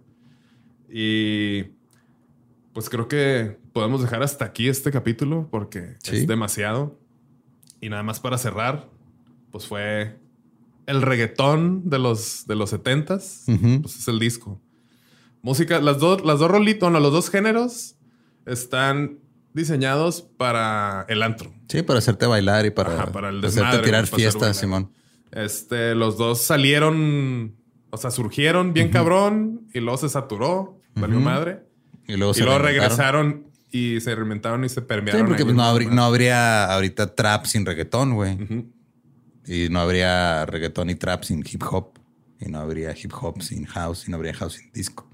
Y pues creo que podemos dejar hasta aquí este capítulo porque Sí. es demasiado. Y nada más para cerrar, pues fue el reggaetón de los, de los 70s. Ujú. Pues es el disco. Música, las dos, las dos rolitos, no, los dos géneros están diseñados para el antro. Sí, para hacerte bailar y para, Ajá, para el hacerte desmadre, tirar para hacer fiestas. Simón. Este, los dos salieron, o sea, surgieron bien cabrón y luego se saturó, valió Ujú. madre. Y luego, Y luego regresaron y se reinventaron y se Sí, permearon. porque ahí pues, no, habría, ¿no? habría ahorita trap sin reggaetón, güey. Y no habría reggaetón y trap sin hip hop. Y no habría hip hop sin house. Y no habría house sin disco.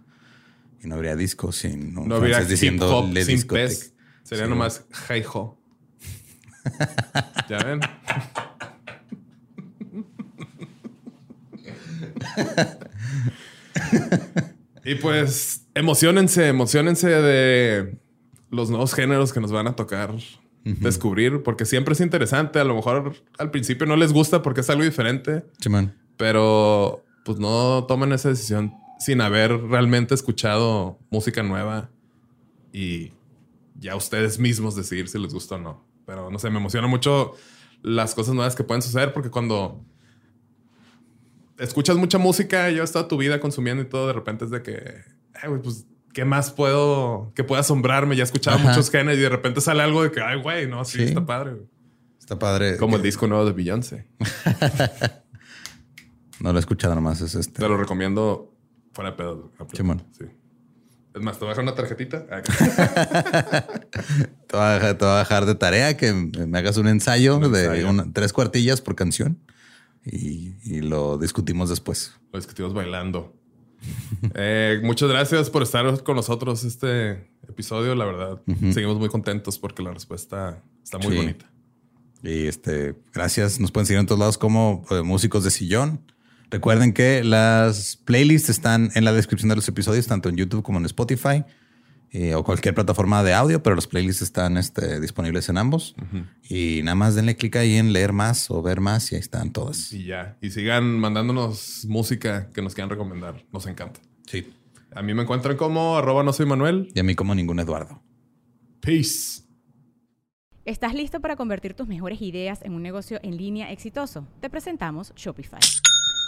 Y no habría disco sin un No habría francés hip hop diciendo sin pez. Sería Sí, nomás hi ho. ¿Ya ven? y pues emocionense, emocionense de los nuevos géneros que nos van a tocar descubrir, porque siempre es interesante. A lo mejor al principio no les gusta porque es algo diferente, Simón. pero pues no tomen esa decisión sin haber realmente escuchado música nueva y ya ustedes mismos decidir si les gusta o no. Pero no sé, me emociona mucho las cosas nuevas que pueden suceder porque cuando escuchas mucha música y llevas toda tu vida consumiendo y todo, de repente es de que, "Ay, güey, pues, ¿qué más puedo, que pueda asombrarme? Ya he escuchado Ajá. muchos géneros y de repente sale algo de que, ay, güey, no, sí, Sí. está padre. güey". Está padre. Como el que- disco nuevo de Beyoncé. No lo he escuchado nomás. Es este. Te lo recomiendo fuera de pedo. Simón. Sí. Es más, te voy a dejar una tarjetita. Ah, Te voy, a dejar, te voy a dejar de tarea que me hagas un ensayo, Un de una- tres cuartillas por canción y, y lo discutimos después. Lo discutimos bailando. Eh, muchas gracias por estar con nosotros este episodio. La verdad, seguimos muy contentos porque la respuesta está muy Sí. bonita. Y este, gracias. Nos pueden seguir en todos lados como eh, músicos de sillón. Recuerden que las playlists están en la descripción de los episodios, tanto en YouTube como en Spotify eh, o cualquier plataforma de audio, pero los playlists están este, disponibles en ambos. Y nada más denle clic ahí en leer más o ver más y ahí están todas. Y ya. Y sigan mandándonos música que nos quieran recomendar. Nos encanta. Sí. A mí me encuentran como arroba no soy Manuel. Y a mí como ningún Eduardo. Peace. ¿Estás listo para convertir tus mejores ideas en un negocio en línea exitoso? Te presentamos Shopify.